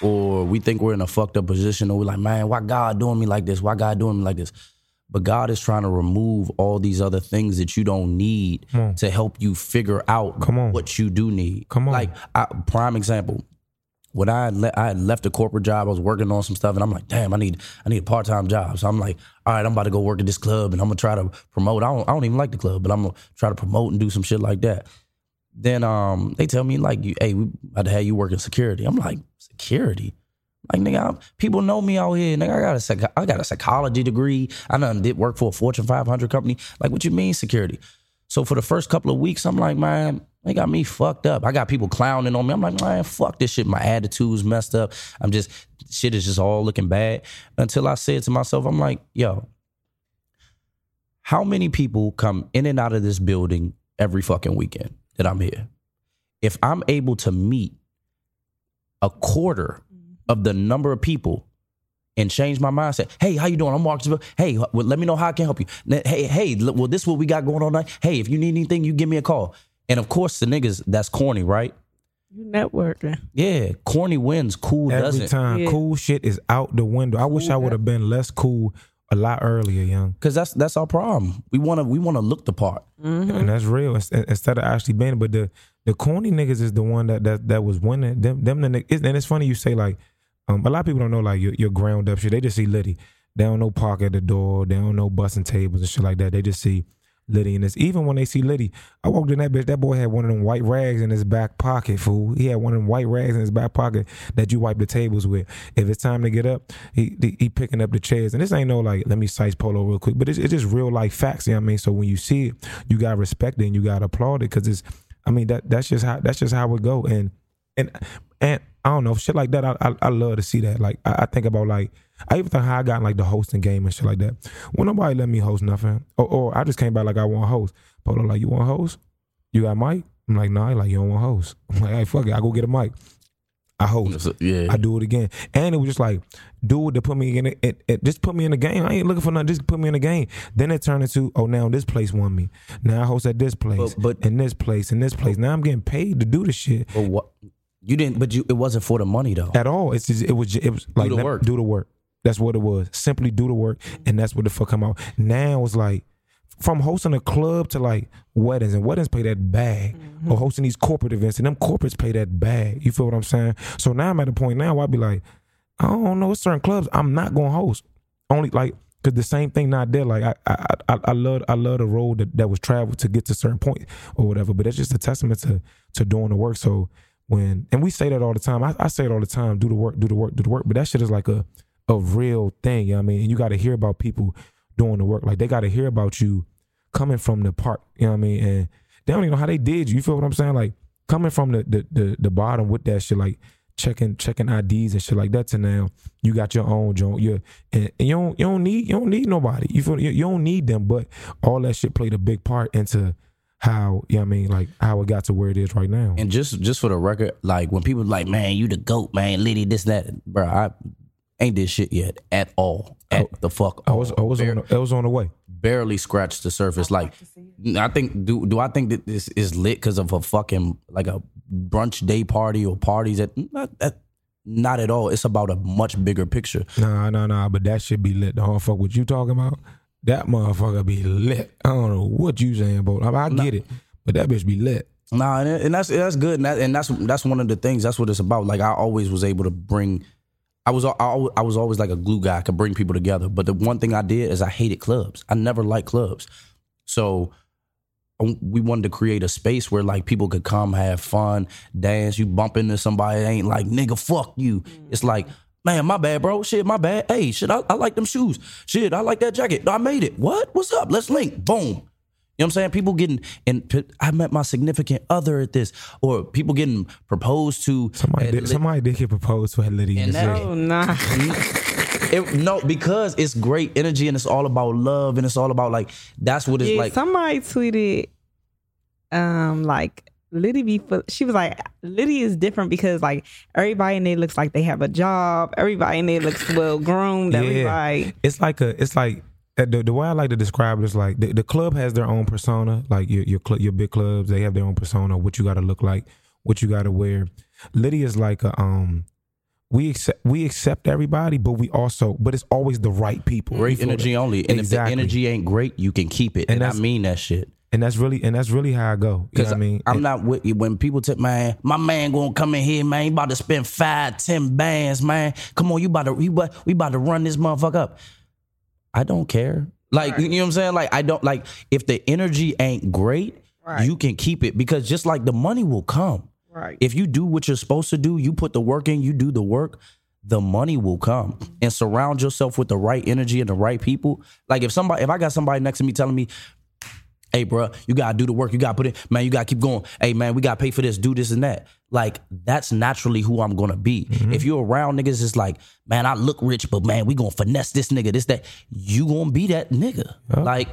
or we think we're in a fucked up position or we're like man why god doing me like this why god doing me like this but god is trying to remove all these other things that you don't need to help you figure out Come on. what you do need Come on. like I, prime example when I had le- I had left a corporate job, I was working on some stuff, and I'm like, damn, I need I need a part time job. So I'm like, all right, I'm about to go work at this club, and I'm gonna try to promote. I don't I don't even like the club, but I'm gonna try to promote and do some shit like that. Then um, they tell me like, you, hey, we about to have you working security. I'm like, security. Like nigga, I'm, people know me out here. Nigga, I got a psych- I got a psychology degree. I done did work for a Fortune 500 company. Like, what you mean security? So for the first couple of weeks, I'm like, man, they got me fucked up. I got people clowning on me. I'm like, man, fuck this shit. My attitude's messed up. I'm just shit is just all looking bad. Until I said to myself, I'm like, yo, how many people come in and out of this building every fucking weekend that I'm here? If I'm able to meet a quarter of the number of people and change my mindset. Hey, how you doing? I'm Marcus. Hey, well, let me know how I can help you. Hey, hey, look, well, this is what we got going on. Tonight. Hey, if you need anything, you give me a call. And of course, the niggas, that's corny, right? You networking. Yeah, corny wins, cool Every doesn't. time, Yeah. cool shit is out the window. I wish I would have been less cool a lot earlier, young. Cause that's that's our problem. We wanna we wanna look the part. Mm-hmm. and that's real ins- instead of actually being. But the the corny niggas is the one that that that was winning. Them them the niggas, and it's funny you say like, um, a lot of people don't know like your, your ground up shit. They just see Liddy. They don't know park at the door. They don't know busting tables and shit like that. They just see Liddy in this. Even when they see Liddy, I walked in that bitch. That boy had one of them white rags in his back pocket. Fool, he had one of them white rags in his back pocket that you wipe the tables with. If it's time to get up, he he, he picking up the chairs. And this ain't no like let me size polo real quick, but it's, it's just real life facts. You know what I mean? So when you see it, you gotta respect it and you gotta applaud it because it's. I mean that that's just how that's just how it go. And and and I don't know shit like that. I I, I love to see that. Like I, I think about like I even think how I got in, like the hosting game and shit like that. When nobody let me host nothing, or, or I just came back like I want to host. Polo like you want to host? You got mic? I'm like nah. He like you don't want to host. I'm like hey fuck it. I go get a mic. I host. Yeah. I do it again. And it was just like, dude, to put me in it, it, it, just put me in the game. I ain't looking for nothing. Just put me in the game. Then it turned into, oh, now this place won me. Now I host at this place, But- but- in this place, in this place. Now I'm getting paid to do the shit But what you didn't but you it wasn't for the money though. at all. It's just, it was ju- it was like the work. do the work. That's what it was. Simply do the work, and that's what the fuck come out. Now it's like from hosting a club to like weddings, and weddings pay that bag, or mm-hmm. hosting these corporate events, and them corporates pay that bag. You feel what I'm saying? So now I'm at a point now where I be like, I don't know, it's certain clubs I'm not gonna host. Only like because the same thing not there. Like I I I, I love I love the road that, that was traveled to get to certain point or whatever. But it's just a testament to to doing the work. So when and we say that all the time. I, I say it all the time. Do the work, do the work, do the work. But that shit is like a a real thing. You know what I mean? And you got to hear about people doing the work. Like they got to hear about you coming from the park. You know what I mean? And they don't even know how they did you. You feel what I'm saying? Like coming from the the the, the bottom with that shit. Like checking checking IDs and shit like that. To now you got your own joint. You and, and you don't you don't need you don't need nobody. You feel you, you don't need them. But all that shit played a big part into how you know what I mean like how it got to where it is right now. And just just for the record, like when people like, man, you the goat, man, Liddy, this, that, bro, I ain't did shit yet at all. At oh, the fuck. I was I all. was on the, I was on the way. barely scratched the surface. Like, I think do do I think that this is lit because of a fucking like a brunch day party or parties at not that not at all. It's about a much bigger picture. Nah, nah, nah. But that should be lit. The whole fuck what you talking about? That motherfucker be lit. I don't know what you saying, but I, I get it. But that bitch be lit. Nah, and, and that's that's good, and, that, and that's that's one of the things. That's what it's about. Like I always was able to bring. I was I, I was always like a glue guy. I could bring people together. But the one thing I did is I hated clubs. I never liked clubs. So um, we wanted to create a space where like people could come, have fun, dance. You bump into somebody, ain't like nigga, fuck you. It's like. Man, my bad, bro. Shit, my bad. Hey, shit, I, I like them shoes. Shit, I like that jacket. I made it. What? What's up? Let's link. Boom. You know what I'm saying? People getting and p- I met my significant other at this, or people getting proposed to. Somebody at did, li- somebody did get proposed to at Lydia. And and that- said, Oh nah. it, no, because it's great energy and it's all about love and it's all about like that's what it's Yeah, like. somebody tweeted, um, like Liddy be. She was like, Liddy is different because like everybody in there looks like they have a job. Everybody in there looks well groomed. Yeah. Everybody. it's like a it's like uh, the, the way I like to describe it is like the, the club has their own persona like your your cl- your big clubs they have their own persona what you got to look like what you got to wear Lydia's like a um we accept we accept everybody but we also but it's always the right people great energy that? only, and Exactly. if the energy ain't great, you can keep it. And And, I mean that shit. And that's really and that's really how I go you know Because what I mean I'm And- not with you when people tip man, my man gonna come in here, man. He about to spend five, ten bands, man. Come on, you about to you about, we about to run this motherfucker up. I don't care. Like you know what I'm saying? Like I don't like if the energy ain't great, Right. you can keep it because just like the money will come. Right. If you do what you're supposed to do, you put the work in, you do the work, the money will come. And surround yourself with the right energy and the right people. Like if somebody if I got somebody next to me telling me, hey, bro, you gotta do the work. You gotta put it, man. You gotta keep going. Hey, man, we gotta pay for this, do this and that. Like that's naturally who I'm gonna be. Mm-hmm. If you're around niggas, it's like, man, I look rich, but man, we gonna finesse this nigga, this that. You gonna be that nigga. Like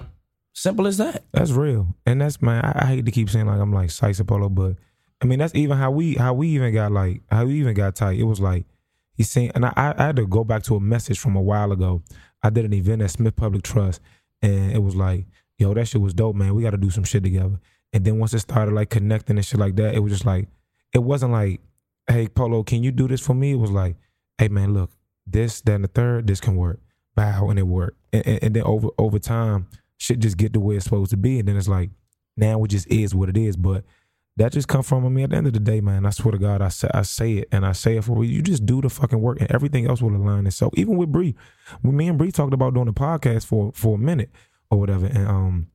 simple as that. That's real, and that's man. I, I hate to keep saying like I'm like Sykes Apollo, but I mean that's even how we how we even got like how we even got tight. It was like he's saying, and I, I had to go back to a message from a while ago. I did an event at Smith Public Trust, and it was like, yo, that shit was dope, man. We got to do some shit together. And then once it started like connecting and shit like that, it was just like, it wasn't like, hey Polo, can you do this for me? It was like, hey man, look, this, and the third, this can work. Bow, and it worked. And, and, and then over over time, shit just get to where it's supposed to be, and then it's like, now it just is what it is. But that just come from I mean, at the end of the day, man. I swear to God, I say I say it and I say it for you. You just do the fucking work, and everything else will align itself. Even with Bree, when me and Bree talked about doing a podcast for for a minute or whatever, and um,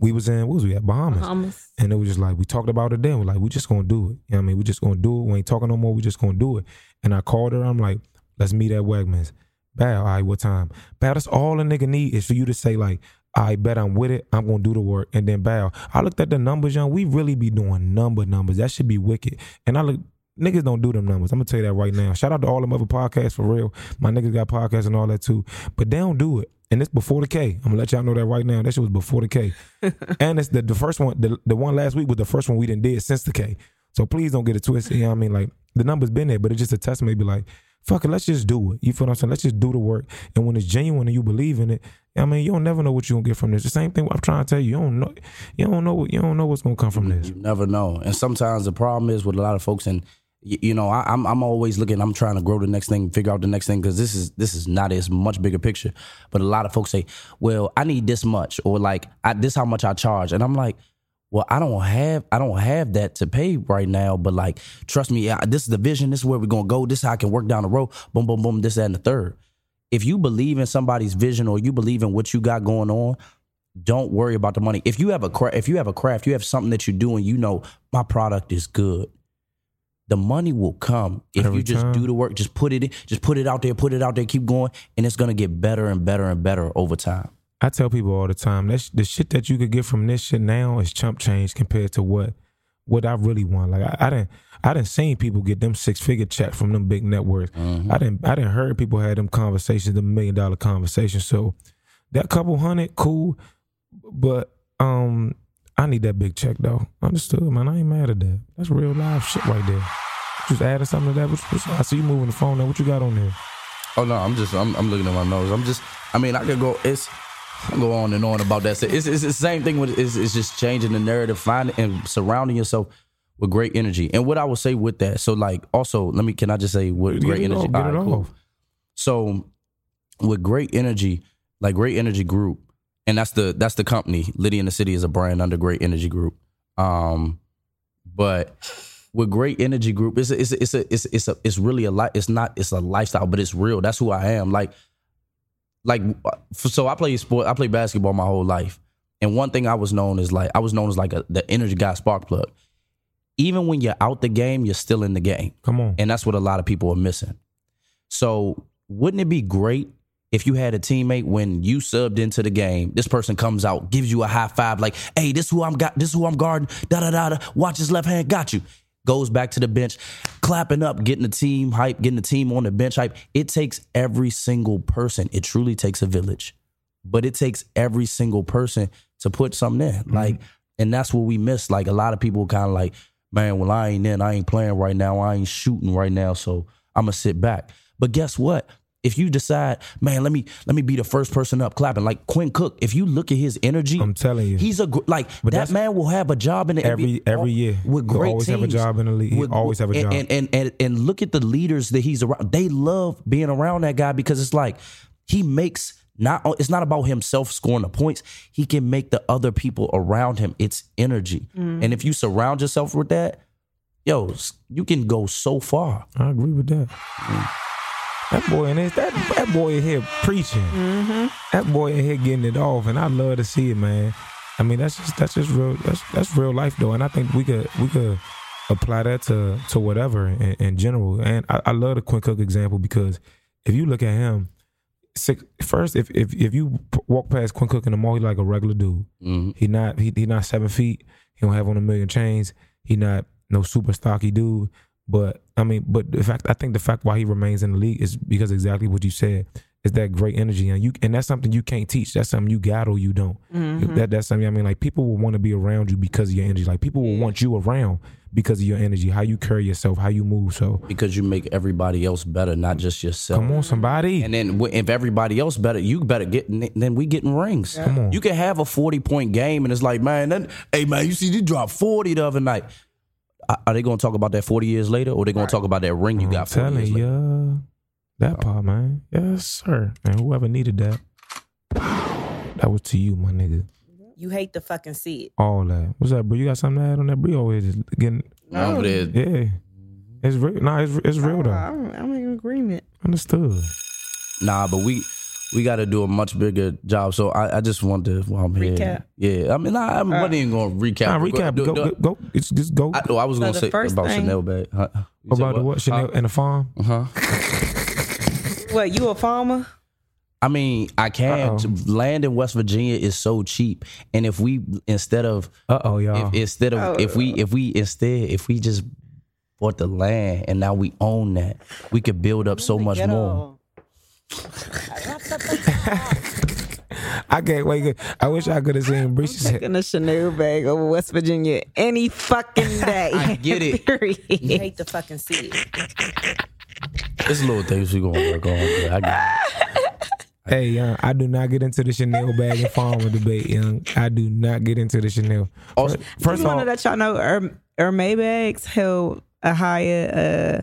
we was in what was we at Bahamas, Bahamas. and it was just like we talked about it then. We're like, we just gonna do it. You know what I mean? We just gonna do it. We ain't talking no more. We just gonna do it. And I called her. I'm like, let's meet at Wegmans. Bow, all right, what time? Bow, that's all a nigga need is for you to say like, I bet I'm with it. I'm gonna do the work, and then bow. I looked at the numbers, young. We really be doing number numbers. That should be wicked. And I look, niggas don't do them numbers. I'm gonna tell you that right now. Shout out to all them other podcasts for real. My niggas got podcasts and all that too, but they don't do it. And it's before the K. I'm gonna let y'all know that right now. That shit was before the K. and it's the, the first one, the, the one last week was the first one we didn't did since the K. So please don't get it twisted. You know what I mean? Like the number's been there, but it's just a test. Maybe like, fuck it, let's just do it. You feel what I'm saying? Let's just do the work. And when it's genuine and you believe in it, I mean, you don't never know what you're gonna get from this. The same thing I'm trying to tell you. You don't know. You don't know. You don't know what's gonna come from this. You never know. And sometimes the problem is with a lot of folks, and y- you know, I, I'm I'm always looking. I'm trying to grow the next thing, figure out the next thing, because this is this is not as much bigger picture. But a lot of folks say, "Well, I need this much," or like, I, "This how much I charge," and I'm like. Well, I don't have I don't have that to pay right now, but like trust me, I, this is the vision. This is where we're gonna go. This is how I can work down the road. Boom, boom, boom. This, that, and the third. If you believe in somebody's vision or you believe in what you got going on, don't worry about the money. If you have a craft, if you have a craft, you have something that you do, and you know my product is good. The money will come if Every you just time. do the work. Just put it in, just put it out there, put it out there, keep going, and it's gonna get better and better and better over time. I tell people all the time that the shit that you could get from this shit now is chump change compared to what what I really want. Like I, I didn't I didn't seen people get them six figure check from them big networks. I didn't I didn't heard people had them conversations, the million dollar conversations. So that couple hundred, cool, but um I need that big check though. Understood, man. I ain't mad at that. That's real live shit right there. Just adding something to that. What, what, I see you moving the phone now. What you got on there? Oh no, I'm just I'm, I'm looking at my nose. I'm just I mean I could go it's I go on and on about that. So It's, it's the same thing with it's, it's just changing the narrative, finding and surrounding yourself with great energy. And what I would say with that, so like also let me can I just say with Get great energy? off, get All it right, cool. off. So with great energy, like great energy group, and that's the that's the company. Liddy in the City is a brand under Great Energy Group. Um, but with Great Energy Group, it's a, it's a, it's a, it's it's a, it's really a li- It's not it's a lifestyle, but it's real. That's who I am. Like like so I play sport. I play basketball my whole life, and one thing I was known as like I was known as like a, the energy guy, spark plug. Even when you're out the game, you're still in the game. Come on. And that's what a lot of people are missing. So wouldn't it be great if you had a teammate when you subbed into the game, this person comes out, gives you a high five, like, hey, this who I'm got, this who I'm guarding, da da da da, watch his left hand, got you. Goes back to the bench, clapping up, getting the team hype, getting the team on the bench hype. It takes every single person. It truly takes a village. But it takes every single person to put something in. Mm-hmm. Like, and that's what we miss. Like a lot of people kind of like, man, well, I ain't in, I ain't playing right now, I ain't shooting right now, so I'm gonna sit back. But guess what? If you decide, man, let me let me be the first person up clapping, like Quinn Cook. If you look at his energy, I'm telling you. he's a gr- like But that man will have a job in the Every- NBA every year. with He'll great always have a job in the league. He'll always have a and, job. And, and and and look at the leaders that he's around. They love being around that guy because it's like he makes not it's not about himself scoring the points. He can make the other people around him. It's energy, mm. and if you surround yourself with that, yo, you can go so far. I agree with that. Mm. That boy in his that that boy in here preaching. That boy in here getting it off, and I love to see it, man. I mean, that's just that's just real. That's that's real life, though, and I think we could we could apply that to to whatever in, in general. And I, I love the Quinn Cook example because if you look at him, six, first if if if you walk past Quinn Cook in the mall, he like a regular dude. Mhm. He not he, he not seven feet. He don't have on a million chains. He not no super stocky dude. But I mean, but the fact I think the fact why he remains in the league is because exactly what you said is that great energy and you and that's something you can't teach. That's something you got or you don't. Mm-hmm. That that's something I mean. Like people will want to be around you because of your energy. Like people will want you around because of your energy, how you carry yourself, how you move. So Because you make everybody else better, not just yourself. come on, mm-hmm. somebody. And then if everybody else better, you better get. Then we getting rings. Come on. You can have a forty point game, and it's like, man, then, hey man, you see, you dropped forty the other night. Are- Are they going to talk about that forty years later, or they going to talk about that ring you I'm got forty years later? you, that oh. part, man. Yes, sir. And whoever needed that, that was to you, my nigga. You hate to fucking see it. All that. What's up, bro? You got something to add on that? Bro, you always just getting Over there. yeah. It's real. Nah, it's it's real though. I'm, I'm in agreement. Understood. Nah, but we we got to do a much bigger job. So I, I just wanted to while I'm here. Recap. Yeah, I mean, nah, I wasn't even going to recap. Nah, recap. Do- Go, do- go, go. It's just go. I, oh, I was So going to say first about thing- Chanel bag. Huh? You said about the what? Chanel and the farm. Uh huh. What, you a farmer? I mean, I can. Uh-oh. Land in West Virginia is so cheap, and if we instead of Uh oh, y'all. if instead of Oh. if we if we instead if we just bought the land and now we own that, we could build up so much more. I can't wait. I wish I could have seen Bree. She said, Taking a Chanel bag over West Virginia any fucking day. I get it. You hate to fucking see it. It's little things we gonna work on. But I get it. "Hey, young, I do not get into the Chanel bag and farmer debate, young. I do not get into the Chanel. Also- First, first Just of all, wanted to let y'all know Herm- Hermès bags held a higher uh,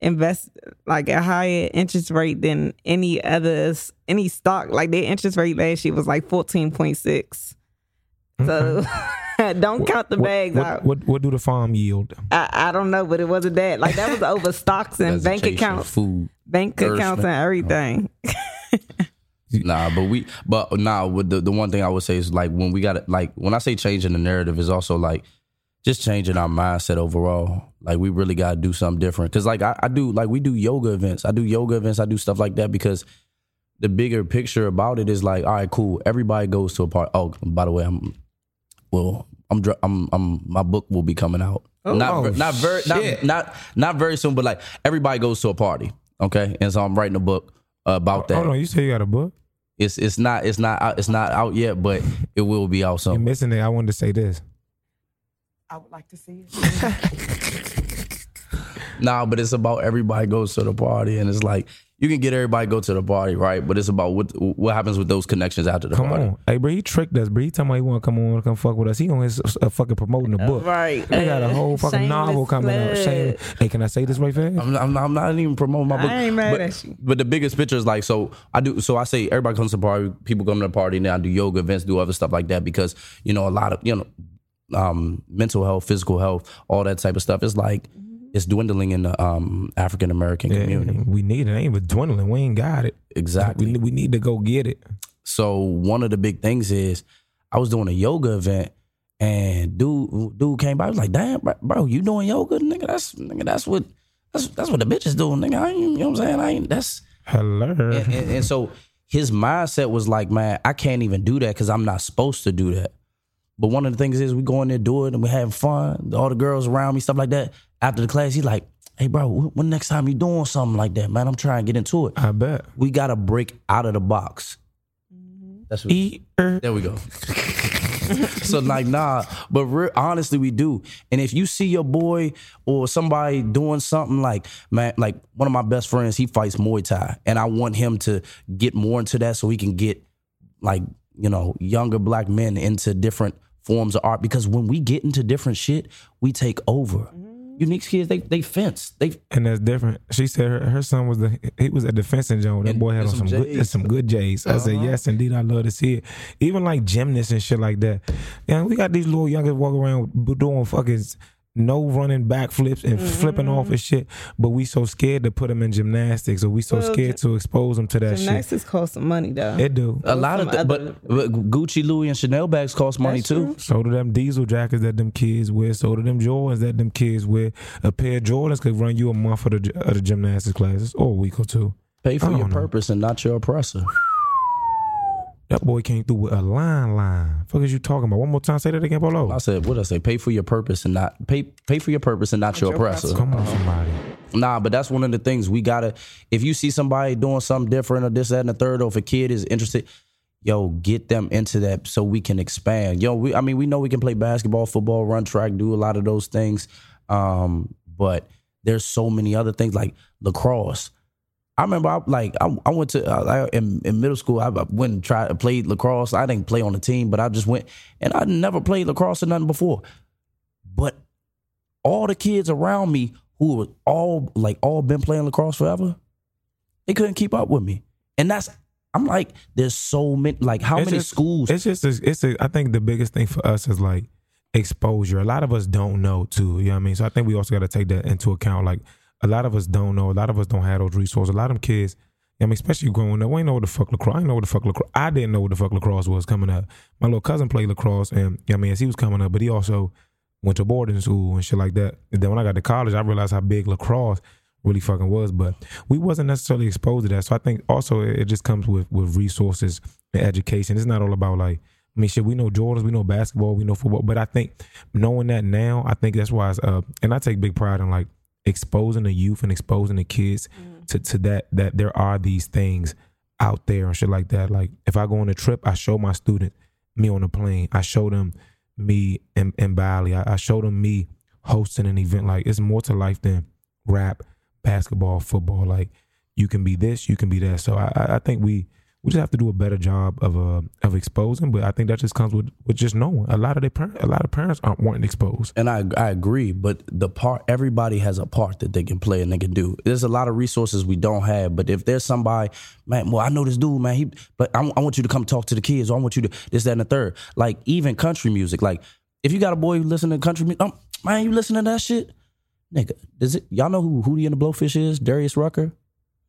invest like a higher interest rate than any others any stock. Like their interest rate last year was like fourteen point six. So don't count the bags what, out. What, what do the farm yield? I, I don't know, but it wasn't that. Like that was over stocks and bank accounts, food. bank accounts, and everything. Nah, but we, but nah. With the the one thing I would say is like when we got it, like when I say changing the narrative is also like just changing our mindset overall. Like we really got to do something different. Cause like I, I do, like we do yoga events. I do yoga events. I do stuff like that because the bigger picture about it is like, all right, cool. Everybody goes to a party. Oh, by the way, I'm well. I'm, dr- I'm, I'm, my book will be coming out. not, Oh, not very, not, not, not very soon, but like everybody goes to a party. Okay. And so I'm writing a book about that. Hold on, you say you got a book? It's it's not it's not out, it's not out yet, but it will be out You're soon. missing it. I wanted to say this. I would like to see it. Nah, but it's about everybody goes to the party, and it's like you can get everybody go to the party, right? But it's about what what happens with those connections after the Come party. on, hey, bro, he tricked us, bro. He talking about he want to come on, come fuck with us. He on his uh, fucking promoting the book. Right. They got a whole fucking Shameless novel coming out. plug. Shame. Hey, can I say this right fast? I'm not, I'm, I'm not even promoting my book. I ain't mad but, at you. But the biggest picture is like, so I do, so I say everybody comes to the party, people come to the party, now I do yoga events, do other stuff like that because, you know, a lot of, you know, um, mental health, physical health, all that type of stuff. It's like, it's dwindling in the um, African American Yeah, community. we need it. Ain't even dwindling. We ain't got it. Exactly. We, we need to go get it. So one of the big things is I was doing a yoga event and dude dude came by. I was like, damn, bro, bro, you doing yoga? Nigga, that's nigga, that's what that's that's what the bitches doing, nigga. I ain't, you know what I'm saying? I ain't that's Hello. and, and, and so his mindset was like, man, I can't even do that because I'm not supposed to do that. But one of the things is we go in there, do it, and we having fun. All the girls around me, stuff like that. After the class, he's like, hey, bro, when when next time you doing something like that, man? I'm trying to get into it. I bet. We got to break out of the box. That's what, E er. there we go. so like nah, but re- honestly, we do. And if you see your boy or somebody doing something like man, like one of my best friends, he fights Muay Thai, and I want him to get more into that so he can get like you know younger black men into different forms of art. Because when we get into different shit, we take over. Unique kids, they they fence. They And that's different. She said her, her son was the he was at the fencing zone. That And- boy had on some some good J's. some good J's. I said Uh-huh. yes, indeed. I love to see it. Even like gymnasts and shit like that. Yeah, we got these little youngers walking around b- doing fucking no running backflips and flipping off mm-hmm. and shit. But we so scared to put them in gymnastics, or we so Well, scared to expose them to that shit. Gymnastics cost some money though. It do. a lot of, some th- other- but, but Gucci, Louis, and Chanel bags cost money That's too. true. So do them diesel jackets that them kids wear. So do them Jordans that them kids wear. A pair of Jordans could run you a month of the, of the gymnastics classes or a week or two. Pay for your know. purpose and not your oppressor. That boy came through with a line line. Fuck is you talking about? One more time, say that again, Polo. I said, what I say? Pay for your purpose and not pay pay for your purpose and not your oppressor. Come on, somebody. Nah, but that's one of the things we gotta. If you see somebody doing something different or this, that, and the third, or if a kid is interested, yo, get them into that so we can expand. Yo, we, I mean, we know we can play basketball, football, run track, do a lot of those things, um, but there's so many other things like lacrosse. I remember, I, like, I, I went to uh, I, in, in middle school. I went and tried played lacrosse. I didn't play on the team, but I just went and I never played lacrosse or nothing before. But all the kids around me who were all like all been playing lacrosse forever, they couldn't keep up with me. And that's I'm like, there's so many like how It's many just- schools It's just, a, it's. A, I think the biggest thing for us is like exposure. A lot of us don't know too. You know what I mean? So I think we also got to take that into account. Like a lot of us don't know. A lot of us don't have those resources. A lot of them kids. I mean, especially growing up, we ain't know what the fuck lacrosse. I didn't know what the fuck lacrosse. I didn't know what the fuck lacrosse was coming up. My little cousin played lacrosse, and I mean, as he was coming up, but he also went to boarding school and shit like that. And then when I got to college, I realized how big lacrosse really fucking was. But we wasn't necessarily exposed to that. So I think also it it just comes with with resources and education. It's not all about like. I mean, shit. We know Jordans, we know basketball, we know football, but I think knowing that now, I think that's why. It's, uh, and I take big pride in like exposing the youth and exposing the kids to to that that there are these things out there and shit like that. Like if I go on a trip, I show my student me on a plane. I show them me in, in Bali. I, I show them me hosting an event. Like it's more to life than rap, basketball, football. Like you can be this, you can be that. So I- I think we we just have to do a better job of uh, of exposing. But I think that just comes with with just knowing. A lot of their parents, a lot of parents aren't wanting exposed. and I I agree, but the part everybody has a part that they can play and they can do. There's a lot of resources we don't have, but if there's somebody, man, well, I know this dude, man, he, but I, I want you to come talk to the kids. Or I want you to this, that, and the third. Like even country music. Like if you got a boy who listen to country music, um, man, you listen to that shit, nigga. Does it? Y'all know who Hootie and the Blowfish is? Darius Rucker.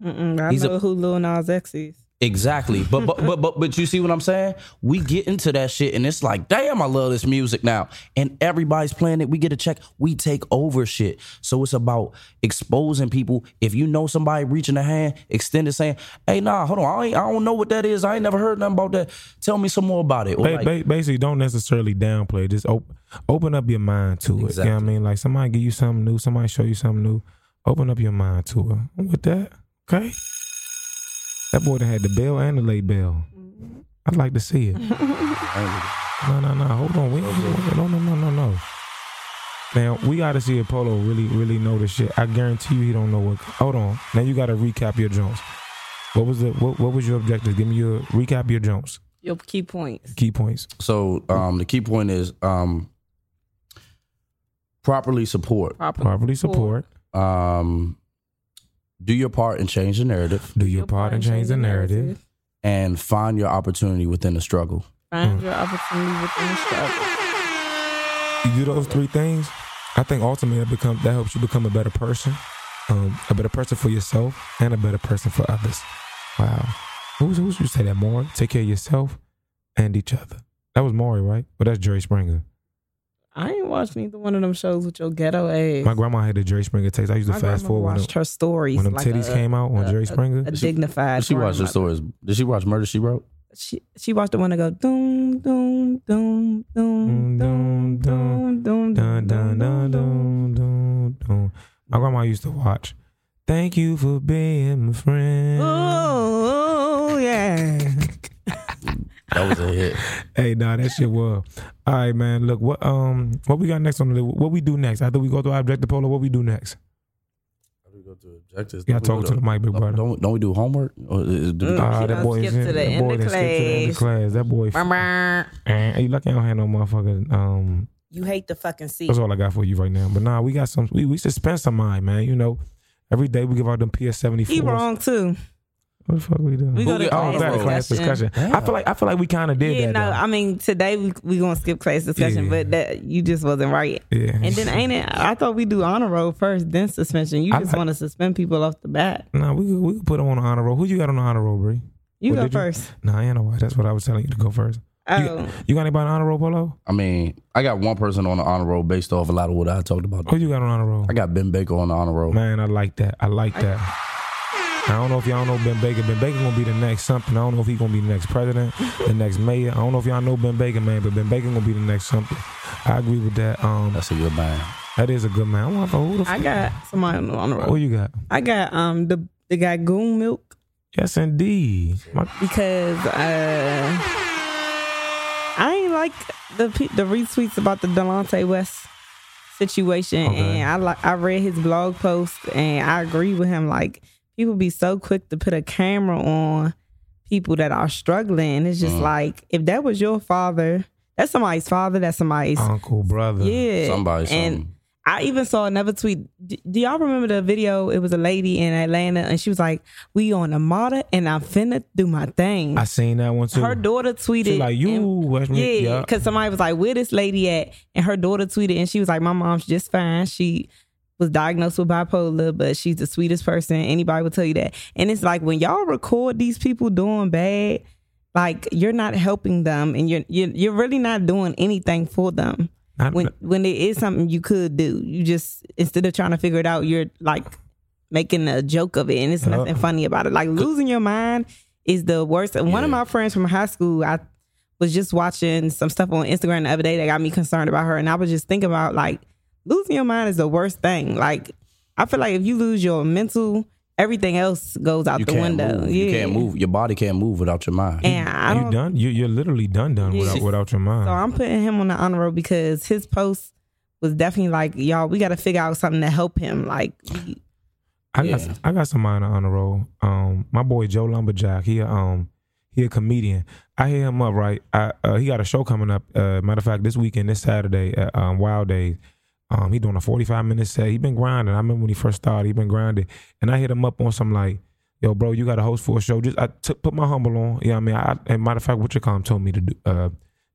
Mm-mm, I He's a- know who Lil Nas X is. Exactly. But but but but but you see what I'm saying? We get into that shit and it's like, damn, I love this music now. And everybody's playing it. We get a check. We take over shit. So it's about exposing people. If you know somebody reaching a hand, extend it saying, hey, nah, hold on. I, ain't, I don't know what that is. I ain't never heard nothing about that. Tell me some more about it. Or Ba- like- ba- basically, don't necessarily downplay. Just op- open up your mind to it. You know what I mean? Like somebody give you something new, somebody show you something new. Open up your mind to it. With that, okay. That boy done had the bell and the late bell. I'd like to see it. No, no, no. Hold on. We ain't, no, no, no, no, no. Now we got to see if Polo really, really know this shit. I guarantee you, he don't know what. Hold on. Now you got to recap your Jones. What was the what, what was your objective? Give me your recap your Jones Your key points. key points. So um, the key point is um, properly support. Proper. Properly support. Um, do your part and change the narrative, Do your part and change the narrative. and find your opportunity within the struggle. Find your opportunity within the struggle. You do those three things. I think ultimately that become that helps you become a better person, um, a better person for yourself, and a better person for others. Wow. Who's who's you say that more? Take care of yourself and each other. That was Maury, right? But that's Jerry Springer. I ain't watched neither one of them shows with your ghetto ass. My grandma had the Jerry Springer tapes. I used to My fast grandma forward when them, her stories. when them like titties a- came out on uh, a- Jerry Springer. A, dignified. Did she watch the stories? Did she watch Murder She Wrote? She she watched the one that go doom doom doom doom doom doom doom Dun, dun, dun, doom dun, dun, dun. My grandma used to watch. Thank you for being my friend. Oh yeah. That was a hit. Hey, nah, that shit was. All right, man. Look, what um, what we got next on the what we do next after we go through our objective polo? What we do next? I think we go to objectives? You gotta talk to the mic, big brother. Don't, don't we do homework? Or is- do Mm. Ah, that boy is in, to the that end boy of done skipped to the end of class. class. That boy. Brr. Eh, you lucky I don't have no motherfucking um. You hate the fucking seat. That's all I got for you right now. But nah, we got some. We we suspend some mind, man. You know, every day we give out them PS seventy He wrong too. What the fuck we doing? We go to Who get- Oh, class back class discussion. discussion. I feel like I feel like we kind of did Yeah, that. no, though. I mean today we we gonna skip class discussion, Yeah. but that you just wasn't right. yeah. And then ain't it? I thought we do honor roll first, then suspension. You I just like- want to suspend people off the bat. Nah, we we could put them on the honor roll. Who you got on the honor roll, Bree? You What go did you- first. Nah, I ain't know why. That's what I was telling you to go first. Oh, You got anybody on honor roll, Polo? I mean, I got one person on the honor roll based off a lot of what I talked about. Who you got on honor roll? I got Ben Baker on the honor roll. Man, I like that. I like that. I don't know if y'all know Ben Baker. Ben Baker gonna be the next something. I don't know if he gonna be the next president, the next mayor. I don't know if y'all know Ben Baker, man, but Ben Baker gonna be the next something. I agree with that. Um, That's a good man. that is a good man. I want who the I got somebody on the road. Who you got? I got um the the guy Goon Milk Yes, indeed. My, because uh I ain't like the the retweets about the Delonte West situation, Okay. and I like I read his blog post, and I agree with him. Like people be so quick to put a camera on people that are struggling. It's just Mm. like if that was your father, that's somebody's father. That's somebody's uncle, brother. yeah. Somebody, and something. I even saw another tweet. D- do y'all remember the video? It was a lady in Atlanta, and she was like, "We on a martyr, and I'm finna do my thing." I seen that one too. her daughter tweeted, She like you, and- West yeah, yeah. because somebody was like, "Where this lady at?" And her daughter tweeted, and she was like, "My mom's just fine. She was diagnosed with bipolar, but she's the sweetest person. Anybody will tell you that." And it's like when y'all record these people doing bad, like you're not helping them, and you're you're, you're really not doing anything for them. Not- When when there is something you could do, you just instead of trying to figure it out, you're like making a joke of it, and it's nothing funny about it. Like losing your mind is the worst. And One of my friends from high school, I was just watching some stuff on Instagram the other day that got me concerned about her, and I was just thinking about like losing your mind is the worst thing. Like I feel like if you lose your mental, everything else goes out You the window. move. Yeah. You can't move. Your body can't move without your mind. And I you don't. done? You, you're literally done, done Yeah. without without your mind. So I'm putting him on the honor roll because his post was definitely like, y'all, we got to figure out something to help him. Like, we- I got Yeah. I got somebody on the roll. Um, my boy Joe Lumberjack. He a, um he a comedian. I hit him up right. I uh, he got a show coming up. Uh, matter of fact, this weekend, this Saturday at um, Wild Days. Um, he doing a forty five minute set. He been grinding. I remember when he first started. He been grinding, and I hit him up on some like, yo, bro, you got a host for a show. Just I put my humble on. Yeah, I mean, I, and matter of fact, what your com told me to do. Uh,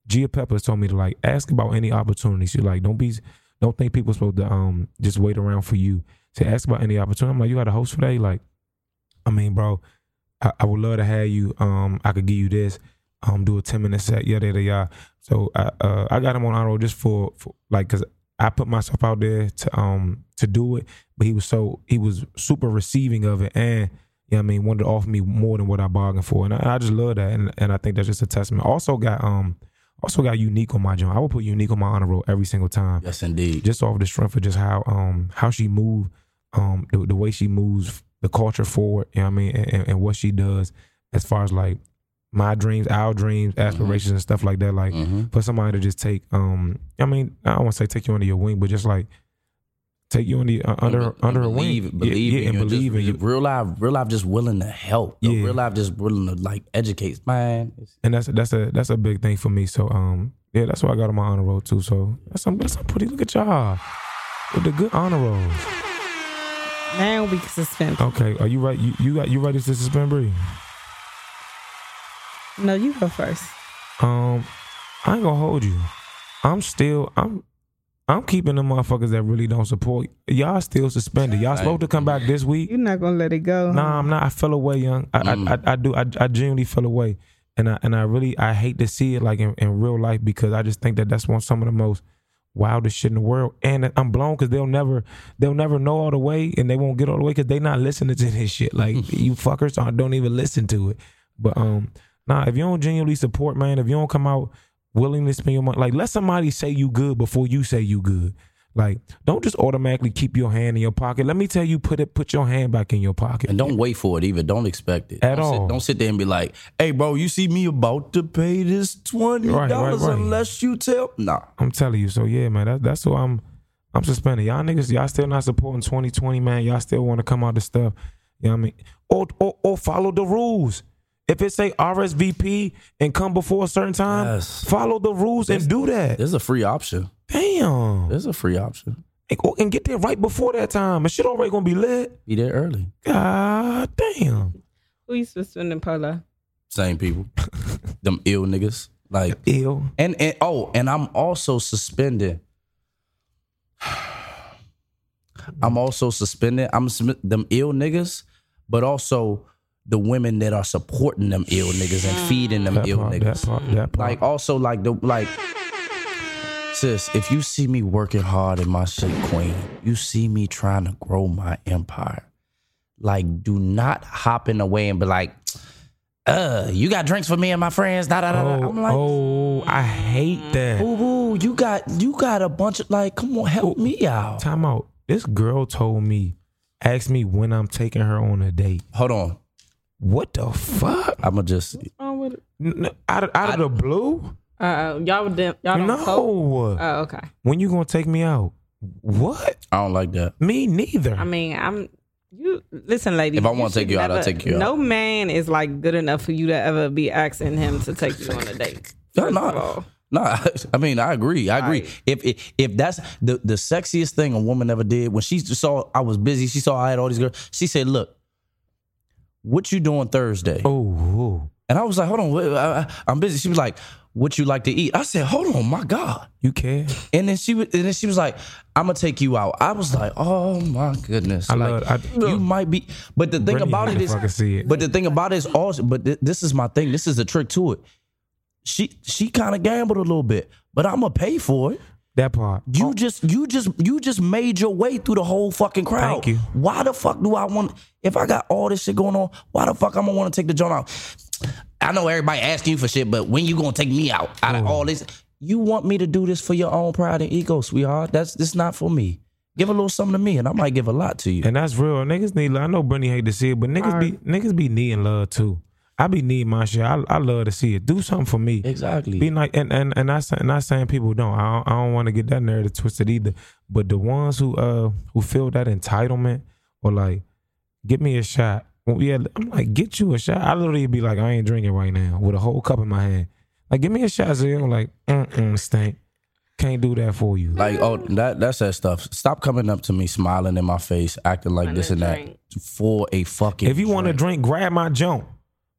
Gia Peppers told me to like ask about any opportunities. You like don't be don't think people supposed to um just wait around for you. to ask about any opportunity. I'm like, you got a host for that? Like, I mean, bro, I, I would love to have you. Um, I could give you this. Um, do a ten minute set. Yada yada yada. So I uh I got him on auto just for, for like because I put myself out there to um to do it, but he was so he was super receiving of it and. You know what I mean, wanted to offer me more than what I bargained for, and I, I just love that, and and I think that's just a testament. Also got um, also got unique on my joint. I would put unique on my honor roll every single time yes, indeed. just off the strength of just how um how she moved, um the, the way she moves the culture forward, you know what I mean, and, and what she does as far as like my dreams, our dreams, aspirations, and stuff like that. Like Mhm. for somebody to just take, um, I mean, I don't want to say take you under your wing, but just like take you under uh, under And under a believe, wing, believe yeah, in yeah, and believe just, in you. Real life, real life, just willing to help. Yo, Yeah. Real life, just willing to like educate. Man, and that's that's a that's a big thing for me. So um, yeah, that's why I got on my honor roll too. So that's some that's some pretty. Look at y'all with the good honor rolls. Now we can suspend. Okay, are you right? You you got you ready to suspend Bree? No, you go first. Um, I ain't gonna hold you. I'm still I'm I'm keeping the motherfuckers that really don't support. Y'all still suspended. Y'all supposed to come back this week. You're not gonna let it go. Nah, I'm not. I fell away, young. I Mm. I, I, I do. I, I genuinely fell away, and I and I really I hate to see it like in, in real life because I just think that that's one some of the most wildest shit in the world. And I'm blown because they'll never they'll never know all the way, and they won't get all the way because they not listening to this shit. Like you fuckers don't, don't even listen to it. But um, nah, if you don't genuinely support, man, if you don't come out willing to spend your money, like let somebody say you good before you say you good. Like, don't just automatically keep your hand in your pocket. Let me tell you, put it, put your hand back in your pocket. and don't wait for it either. Don't expect it At don't all. Sit, don't sit there and be like, "Hey, bro, you see me about to pay this twenty dollars right, right. unless you tell." Nah, I'm telling you. So yeah, man, that, that's who I'm. I'm suspended. Y'all niggas, y'all still not supporting 2020, man. Y'all still want to come out the stuff. You know what I mean? Or, or or follow the rules. If it say RSVP and come before a certain time, Yes. follow the rules and do that. there's a free option. Damn. There's a free option. And, go- and get there right before that time. And shit already gonna be lit. Be there early. God damn. Who you suspending, Polo? Same people, them ill niggas. Like Ill. And and oh, and I'm also suspended. I'm also suspended. I'm them ill niggas, but also the women that are supporting them ill niggas and feeding them That ill part, that niggas. part, that part. Like also like the like sis, if you see me working hard in my shit, queen, you see me trying to grow my empire. Like, do not hop in the way and be like, uh, you got drinks for me and my friends. Da da da. da. oh, I'm like, oh, I hate that. Boo boo, you got you got a bunch of like, come on, help me out. Time out. This girl told me, asked me when I'm taking her on a date. Hold on, What the fuck? I'ma just Oh, with it? N- n- out of, out of the blue? Uh, y'all would y'all don't No. cope? Oh, okay. when you gonna take me out? What? I don't like that. Me neither. I mean, I'm you. Listen, lady. If I wanna take you out, I'll take you out. No man is like good enough for you to ever be asking him to take you on a date. No, First no, of all. no. I mean, I agree. I agree. Right. If, if if that's the the sexiest thing a woman ever did, when she saw I was busy, she saw I had all these girls. She said, "Look, what you doing Thursday?" oh. And I was like, "Hold on, I, I'm busy." She was like, "What you like to eat?" I said, "Hold on, my God." you care? And then she was, and then she was like, "I'm gonna take you out." I was like, "Oh my goodness!" I like, love- I- you might be, but the thing about it is, it it. but the thing about it is also, but th- this is my thing. This is the trick to it. She she kind of gambled a little bit, but I'm gonna pay for it. That part. You oh. just you just you just made your way through the whole fucking crowd. Thank you. Why the fuck do I want? If I got all this shit going on, why the fuck I'm gonna want to take the joint out? I know everybody asking you for shit, but when you gonna take me out out of all this? You want me to do this for your own pride and ego, sweetheart? That's this not for me. Give a little something to me, and I might give a lot to you. And that's real. Niggas need. I know Brittany hate to see it, but niggas be niggas be needing love too. I be needing my shit. I, I love to see it. Do something for me. Exactly. Be like, and and and not saying, not saying people don't. I don't, I don't want to get that narrative twisted either. But the ones who uh who feel that entitlement or like, give me a shot. Well, yeah, I'm like, get you a shot. I literally be like, I ain't drinking right now with a whole cup in my hand. Like, give me a shot. So I'm like, mm stink. Can't do that for you. Like, oh, that that's that stuff. Stop coming up to me, smiling in my face, acting like Want this a and that for a fucking. If you want to drink, grab my joint.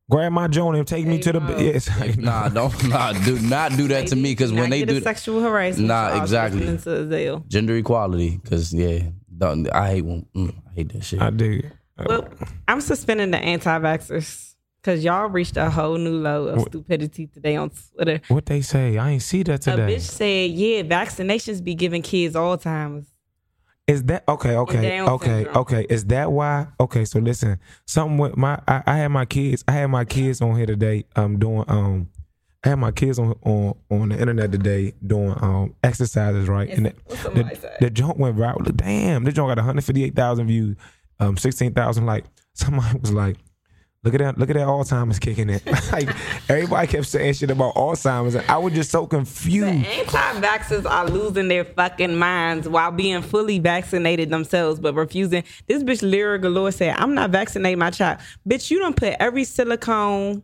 Grab my joint and take me to the. Hey, Yes. nah, don't nah, do not do that to me because when they do sexual harassment, Nah, charge exactly. listening to Azale. gender equality, because yeah, don't- I hate when mm, I hate that shit. I do. Well, I'm suspending the anti-vaxxers because y'all reached a whole new low of What? stupidity today on Twitter. What they say? I ain't see that today. A today. bitch said, "Yeah, vaccinations be giving kids Alzheimer's." Is that okay? Okay, okay, okay. Is that why? Okay, so listen, something with my I, I had my kids. I had my kids on here today. Um, doing um, I had my kids on on on the internet today doing um exercises, right? And the, the, the joint went viral. Damn, the joint got one hundred fifty eight thousand views, um, sixteen thousand like. Somebody was like, Look at that! Look at that Alzheimer's kicking in. like everybody kept saying shit about Alzheimer's, and I was just so confused. Anti-vaxxers are losing their fucking minds while being fully vaccinated themselves, but refusing. This bitch Lira Galore said, "I'm not vaccinating my child." Bitch, you don't put every silicone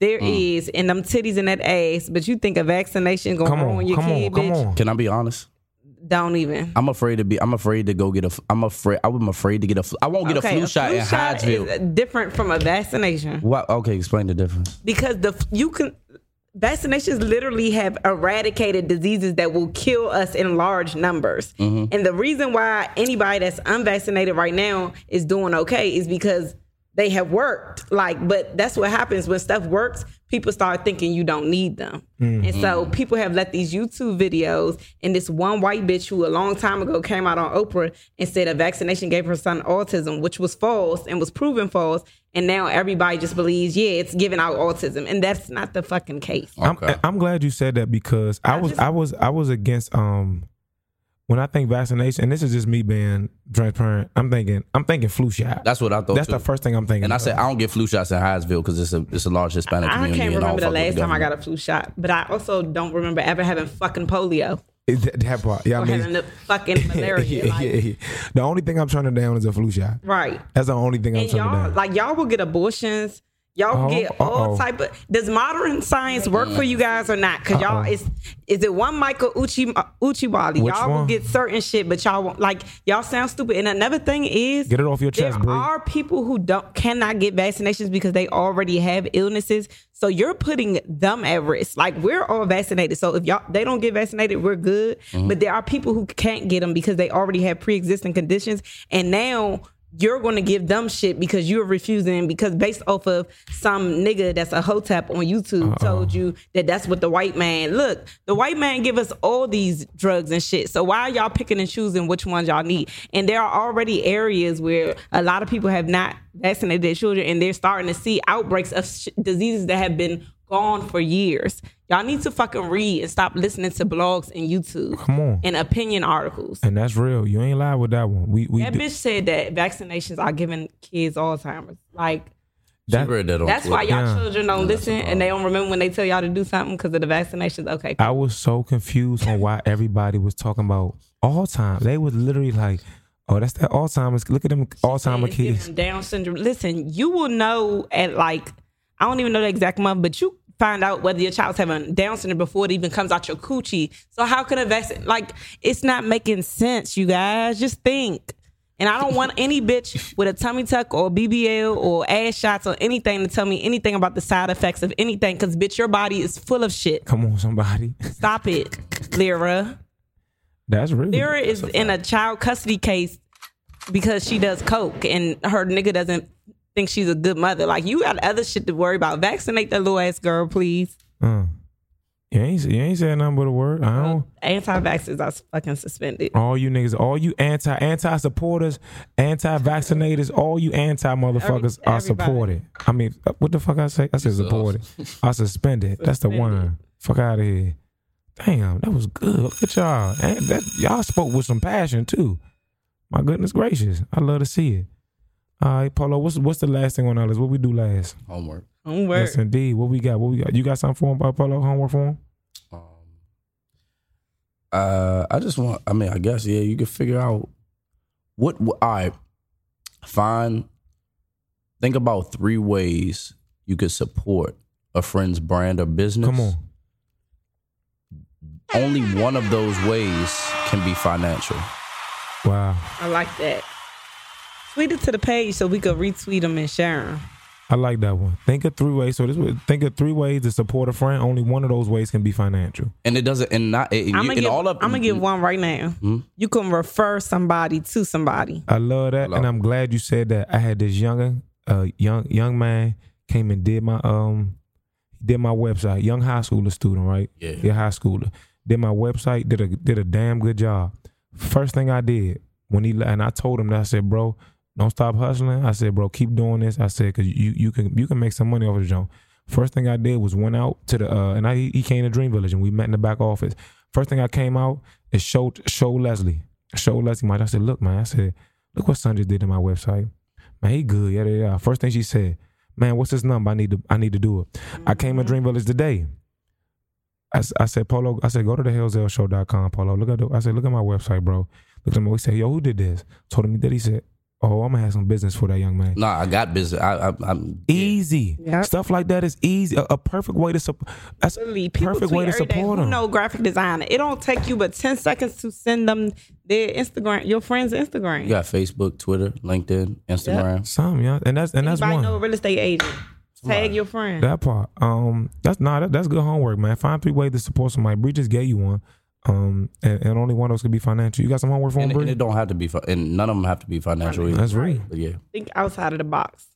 there Mm. is in them titties and that ass, but you think a vaccination gonna Come ruin your come kid, on, come bitch? on. Can I be honest? Don't even. I'm afraid to be. I'm afraid to go get a. I'm afraid. I'm afraid to get a. I won't get a flu shot in Hyattsville. is different from a vaccination. What? Okay, explain the difference. because the you can vaccinations literally have eradicated diseases that will kill us in large numbers. Mm-hmm. And the reason why anybody that's unvaccinated right now is doing okay is because they have worked. Like, but that's what happens when stuff works. People start thinking you don't need them. And so people have let these YouTube videos and this one white bitch who a long time ago came out on Oprah and said a vaccination gave her son autism, which was false and was proven false. And now everybody just believes, yeah, it's giving out autism. And that's not the fucking case. Okay. I'm, I'm glad you said that because I was just- I was I was against um when I think vaccination, and this is just me being transparent. I'm thinking I'm thinking flu shot. That's what I thought. That's too. the first thing I'm thinking. And I of. said I don't get flu shots in Hyattsville because it's a it's a large Hispanic I community. can't I don't remember the fuck with last time I got a flu shot, but I also don't remember ever having fucking polio Is that, that part. Yeah, I mean, having the fucking malaria. yeah, like- yeah, yeah. The only thing I'm turning down is a flu shot. Right. That's the only thing I'm And turning y'all down. like y'all will get abortions. Y'all Oh, get all uh-oh. type of. Does modern science work for you guys or not? Because y'all is is it one Michael Uchi Uchiwali? Which Y'all will get certain shit, but y'all won't like y'all sound stupid. And another thing is, Get it off your chest, There Bree. are people who don't cannot get vaccinations because they already have illnesses. So you're putting them at risk. Like we're all vaccinated. So if y'all they don't get vaccinated, we're good. Mm-hmm. But there are people who can't get them because they already have pre-existing conditions, and now you're going to give them shit because you're refusing because based off of some nigga that's a hotep on YouTube uh-uh. told you that that's what the white man look the white man give us all these drugs and shit. So why are y'all picking and choosing which ones y'all need? And there are already areas where a lot of people have not vaccinated their children and they're starting to see outbreaks of sh- diseases that have been gone for years y'all need to fucking read and stop listening to blogs and YouTube Come on. and opinion articles and that's real. You ain't lied with that one. We we that did- bitch said that vaccinations are giving kids Alzheimer's. Like She that- read that on that's why y'all Yeah. children don't listen and they don't remember when they tell y'all to do something because of the vaccinations. Okay, I was so confused on why everybody was talking about Alzheimer's. They was literally like, "Oh, that's that Alzheimer's. Look at them Alzheimer's kids." Down syndrome. Listen, you will know at like I don't even know the exact month, but you find out whether your child's having Down syndrome before it even comes out your coochie. So how can a vaccine like it's not making sense, you guys? Just think. And I don't want any bitch with a tummy tuck or BBL or ass shots or anything to tell me anything about the side effects of anything. Cause bitch, your body is full of shit. Come on, somebody. Stop it, Lira. That's real. Lira is in a child custody case because she does coke and her nigga doesn't think she's a good mother. Like you got other shit to worry about. Vaccinate that little ass girl, please. Uh, you ain't you ain't saying nothing but a word. I don't. Anti-vaxxers are fucking suspended. All you niggas, all you anti anti supporters, anti vaccinators, all you anti motherfuckers Every- are everybody. supported. I mean, uh, what the fuck I say? I said supported. I suspended. That's the one. Fuck out of here. Damn, that was good. Look at y'all. And that, y'all spoke with some passion too. My goodness gracious, I love to see it. All right, Polo, What's what's the last thing on our list? What we do last? homework. Homework. Yes, indeed. What we got? What we got? You got something for him, Polo? Homework for him? Um, uh, I just want. I mean, I guess yeah. You can figure out what. what all right, find. Think about three ways you could support a friend's brand or business. Come on. Only one of those ways can be financial. Wow. I like that. Tweet it to the page so we could retweet them and share them. I like that one. Think of three ways. So this was think of three ways to support a friend. Only one of those ways can be financial. And it doesn't. And not. And, I'm gonna and give. all of. I'm gonna give one right now. Hmm? You can refer somebody to somebody. I love that, Love and. I'm glad you said that. I had this younger, uh, young young man came and did my um, did my website. Young high schooler student, right? Yeah. Yeah, high schooler. Did my website. Did a did a damn good job. First thing I did when he and I told him that I said, bro, don't stop hustling. I said, bro, keep doing this. I said, cause you you can you can make some money off of the joint. First thing I did was went out to the uh, and I he came to Dream Village and we met in the back office. First thing I came out is show show Leslie, show Leslie. My I said, look man, I said, look what Sandra did to my website. Man, he good. Yeah, yeah. First thing she said, man, what's this number? I need to I need to do it. I came to Dream Village today. I, I said, Polo, I said, go to the hellzellshow.com, Polo. Look at the, I said, look at my website, bro. Look at him. He said, yo, who did this? Told him he did. He said, oh, I'm gonna have some business for that young man. Nah, I got business. I, I, I'm Easy. Yep. Stuff like that is easy. A, a perfect way to support. That's Literally, people perfect way to support who them. know graphic designer. It don't take you but ten seconds to send them their Instagram, your friend's Instagram. You got Facebook, Twitter, LinkedIn, Instagram. Some, yeah, and that's and that's one. know a real estate agent? Tag your friend. That part. Um, that's nah, that, that's good homework, man. Find three ways to support somebody. Bree just gave you one. Um, and, and only one of those could be financial. You got some homework for him, And, and it don't have to be, fi- and none of them have to be financial either. That's right. But yeah, Think outside of the box.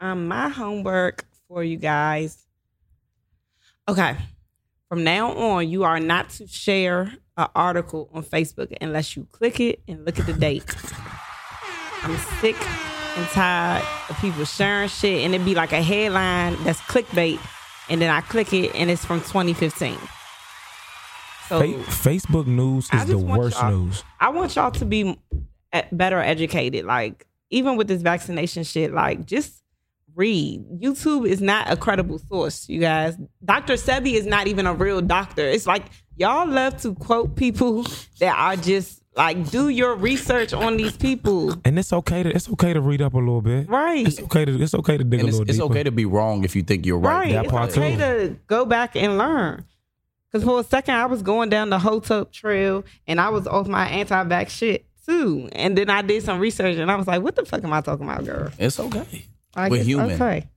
Um, my homework for you guys. Okay, from now on, you are not to share an article on Facebook unless you click it and look at the date. I'm sick and tired of people sharing shit and it be like a headline that's clickbait, and then I click it and it's from 2015. So Fa- Facebook news is the worst news. I want y'all to be better educated. Like even with this vaccination shit, like just read. YouTube is not a credible source, you guys. Dr. Sebi is not even a real doctor. It's like y'all love to quote people that are just like do your research on these people. And it's okay to it's okay to read up a little bit. Right. It's okay to it's okay to dig and a it's, little it's deeper. okay to be wrong if you think you're right. Right. That It's part okay too. to go back and learn. Because for a second, I was going down the Hotep trail and I was off my anti vax shit too. And then I did some research and I was like, what the fuck am I talking about, girl? It's okay. Like, We're it's human. Okay.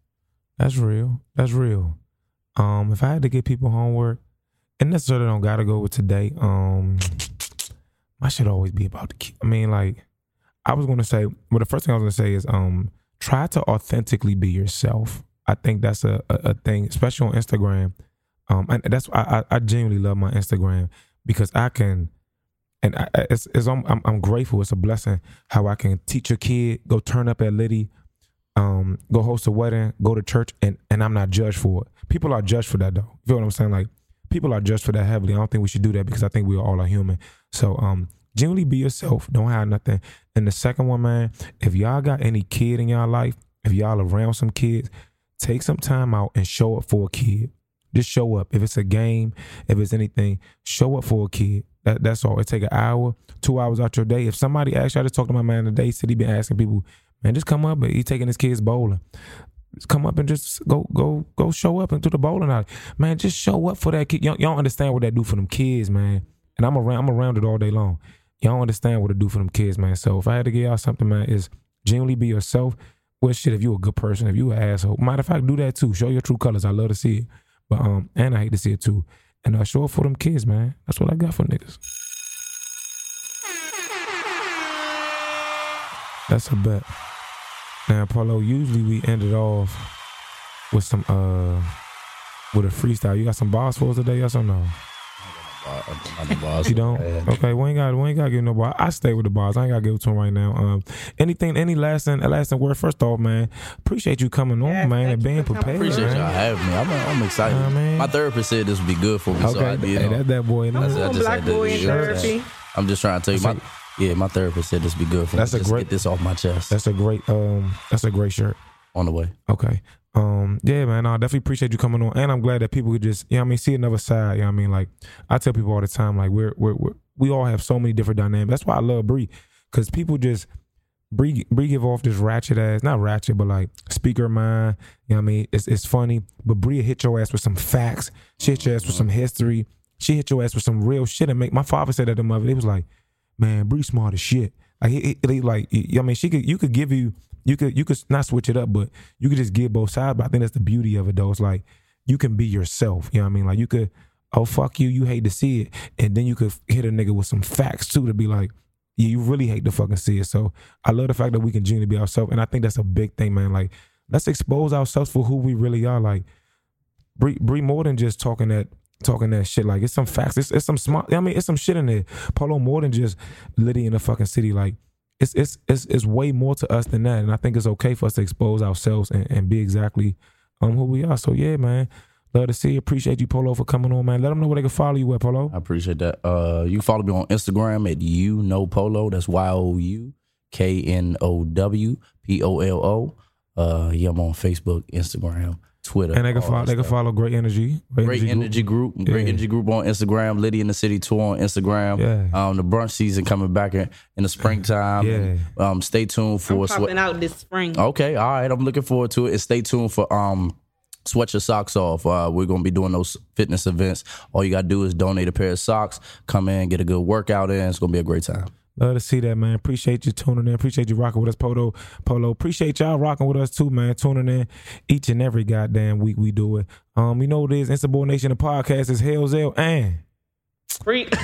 That's real. That's real. Um, if I had to give people homework, and necessarily don't gotta go with today. Um, my should always be about the. ki- I mean, like, I was gonna say. Well, the first thing I was gonna say is, um, try to authentically be yourself. I think that's a a, a thing, especially on Instagram. Um, and that's I I genuinely love my Instagram because I can. And I, it's, it's I'm, I'm I'm grateful. It's a blessing how I can teach a kid, go turn up at Liddy, um, go host a wedding, go to church, and and I'm not judged for it. People are judged for that though. You feel what I'm saying? Like people are judged for that heavily. I don't think we should do that because I think we all are human. So um, genuinely be yourself. Don't hide nothing. And the second one, man, if y'all got any kid in y'all life, if y'all around some kids, take some time out and show up for a kid. Just show up. If it's a game, if it's anything, show up for a kid. That, that's all. It take an hour, two hours out your day. If somebody you, I just talked to my man today, he said he been asking people, man, just come up. He taking his kids bowling. Just come up and just go, go, go show up into the bowling alley. Man, just show up for that kid. Y'all, y'all understand what that do for them kids, man. And I'm around, I'm around it all day long. Y'all understand what it do for them kids, man. So if I had to give y'all something, man, is genuinely be yourself. Well, shit, if you a good person, if you an asshole, matter of fact, do that too. Show your true colors. I love to see it. But um, and I hate to see it too. And uh, show up for them kids, man. That's what I got for niggas. That's a bet. Now, Polo, usually we end it off with some uh with a freestyle. You got some bars for us today, yes or no? Another boss. You don't? Okay, we ain't got we ain't got to give no bar. I stay with the bars. I ain't got to give it to him right now. Um, anything, any lasting, lasting word. First off, man, appreciate you coming on, Yes, man, and being prepared. Appreciate man. y'all having me. I'm, I'm excited. Nah, man. My therapist said this would be good for me. so I Okay, did. hey, that that boy. Come man. That's. I on, just black had to- boy in you know what I'm therapy. I'm just trying to tell you, my yeah, my therapist said this would be good for That's me. a Just great- get this off my chest. That's a great um. That's a great shirt. on the way. Okay. Um, yeah, man, I definitely appreciate you coming on. And I'm glad that people could just, you know I mean, see another side. You know what I mean? Like I tell people all the time, like we're we're, we're we all have so many different dynamics. That's why I love Bree. Cause people just Bree Bree give off this ratchet ass, not ratchet, but like speaker mind. You know what I mean? It's it's funny. But Bree hit your ass with some facts. She hit your ass with some history. She hit your ass with some real shit and make my father said that to mother. It was like, man, Bree smart as shit. Like he, he, he like I mean, she could you could give you you could you could not switch it up, but you could just give both sides. But I think that's the beauty of it though. It's like you can be yourself. You know what I mean? Like you could, oh fuck you, you hate to see it, and then you could hit a nigga with some facts too to be like, yeah, you really hate to fucking see it. So I love the fact that we can genuinely be ourselves, and I think that's a big thing, man. Like let's expose ourselves for who we really are. Like Bree, Bree more than just talking that talking that shit. Like it's some facts. It's, it's some smart. I mean, it's some shit in there. Polo more than just Liddy in the fucking city. Like it's it's it's it's way more to us than that. And I think it's okay for us to expose ourselves and, and be exactly um who we are. So yeah, man. Love to see. you. Appreciate you, Polo, for coming on, man. Let them know where they can follow you at, Polo. I appreciate that. Uh, you follow me on Instagram at you know polo. That's Y O U K N O W P O L O. Uh, yeah, I'm on Facebook, Instagram, Twitter, And they can follow. that They can follow Great Energy. Great Energy Group, Great Yeah. Energy Group on Instagram, Liddy in the City Tour on Instagram. Yeah. Um, the brunch season coming back in, in the springtime. Yeah. Um, stay tuned for I'm Swe- popping out this spring. Okay, all right. I'm looking forward to it. And stay tuned for um Sweat Your Socks Off. Uh, we're gonna be doing those fitness events. All you gotta do is donate a pair of socks, come in, get a good workout in. It's gonna be a great time. Love to see that, man. Appreciate you tuning in. Appreciate you rocking with us, Polo. Polo. Appreciate y'all rocking with us too, man. Tuning in each and every goddamn week we do it. Um, you know what it is? Insubordination the podcast is Hell's L and Freak.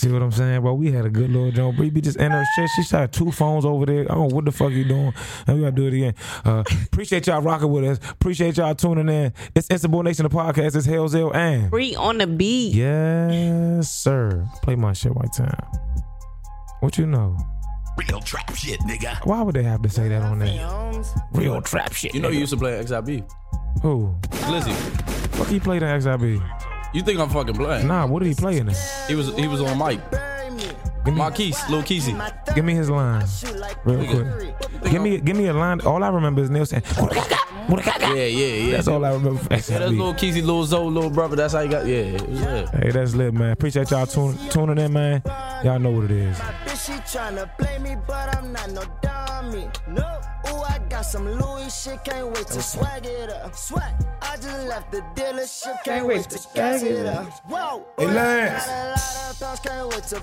see what I'm saying? Well, we had a good little joint. Bree be just in her shit. She shot two phones over there. I don't know what the fuck you doing. And we gotta do it again. Uh, appreciate y'all rocking with us. Appreciate y'all tuning in. It's Insubordination the podcast is Hell's L and Free on the beat. Yes, sir. Play my shit white time. What you know? Real trap shit, nigga. Why would they have to say that on there? Real trap shit. You know, you used to play XIB. Who? Glizzy, Fuck he played in XIB? you think I'm fucking playing? Nah, what did he play in it? He was he was on mic. Give me, Marquise, Lil Keezy. give me his line, real quick. Give me, give me a line. All I remember is Neil saying, Yeah, yeah, yeah. "That's all I remember." From Yeah, that's Lil XIB. Keezy, Lil Zoe, Lil Brother. That's how you got. Yeah, it was. Hey, that's lit, man. Appreciate y'all tune, tuning in, man. Y'all know what it is. Bitch, she tryna play me, but I'm not no dummy. No. Ooh, I got some Louis shit, can't wait to swag it up. Swag. I just left the dealership, can't, wait to swag it up. Whoa. Hey, Lance.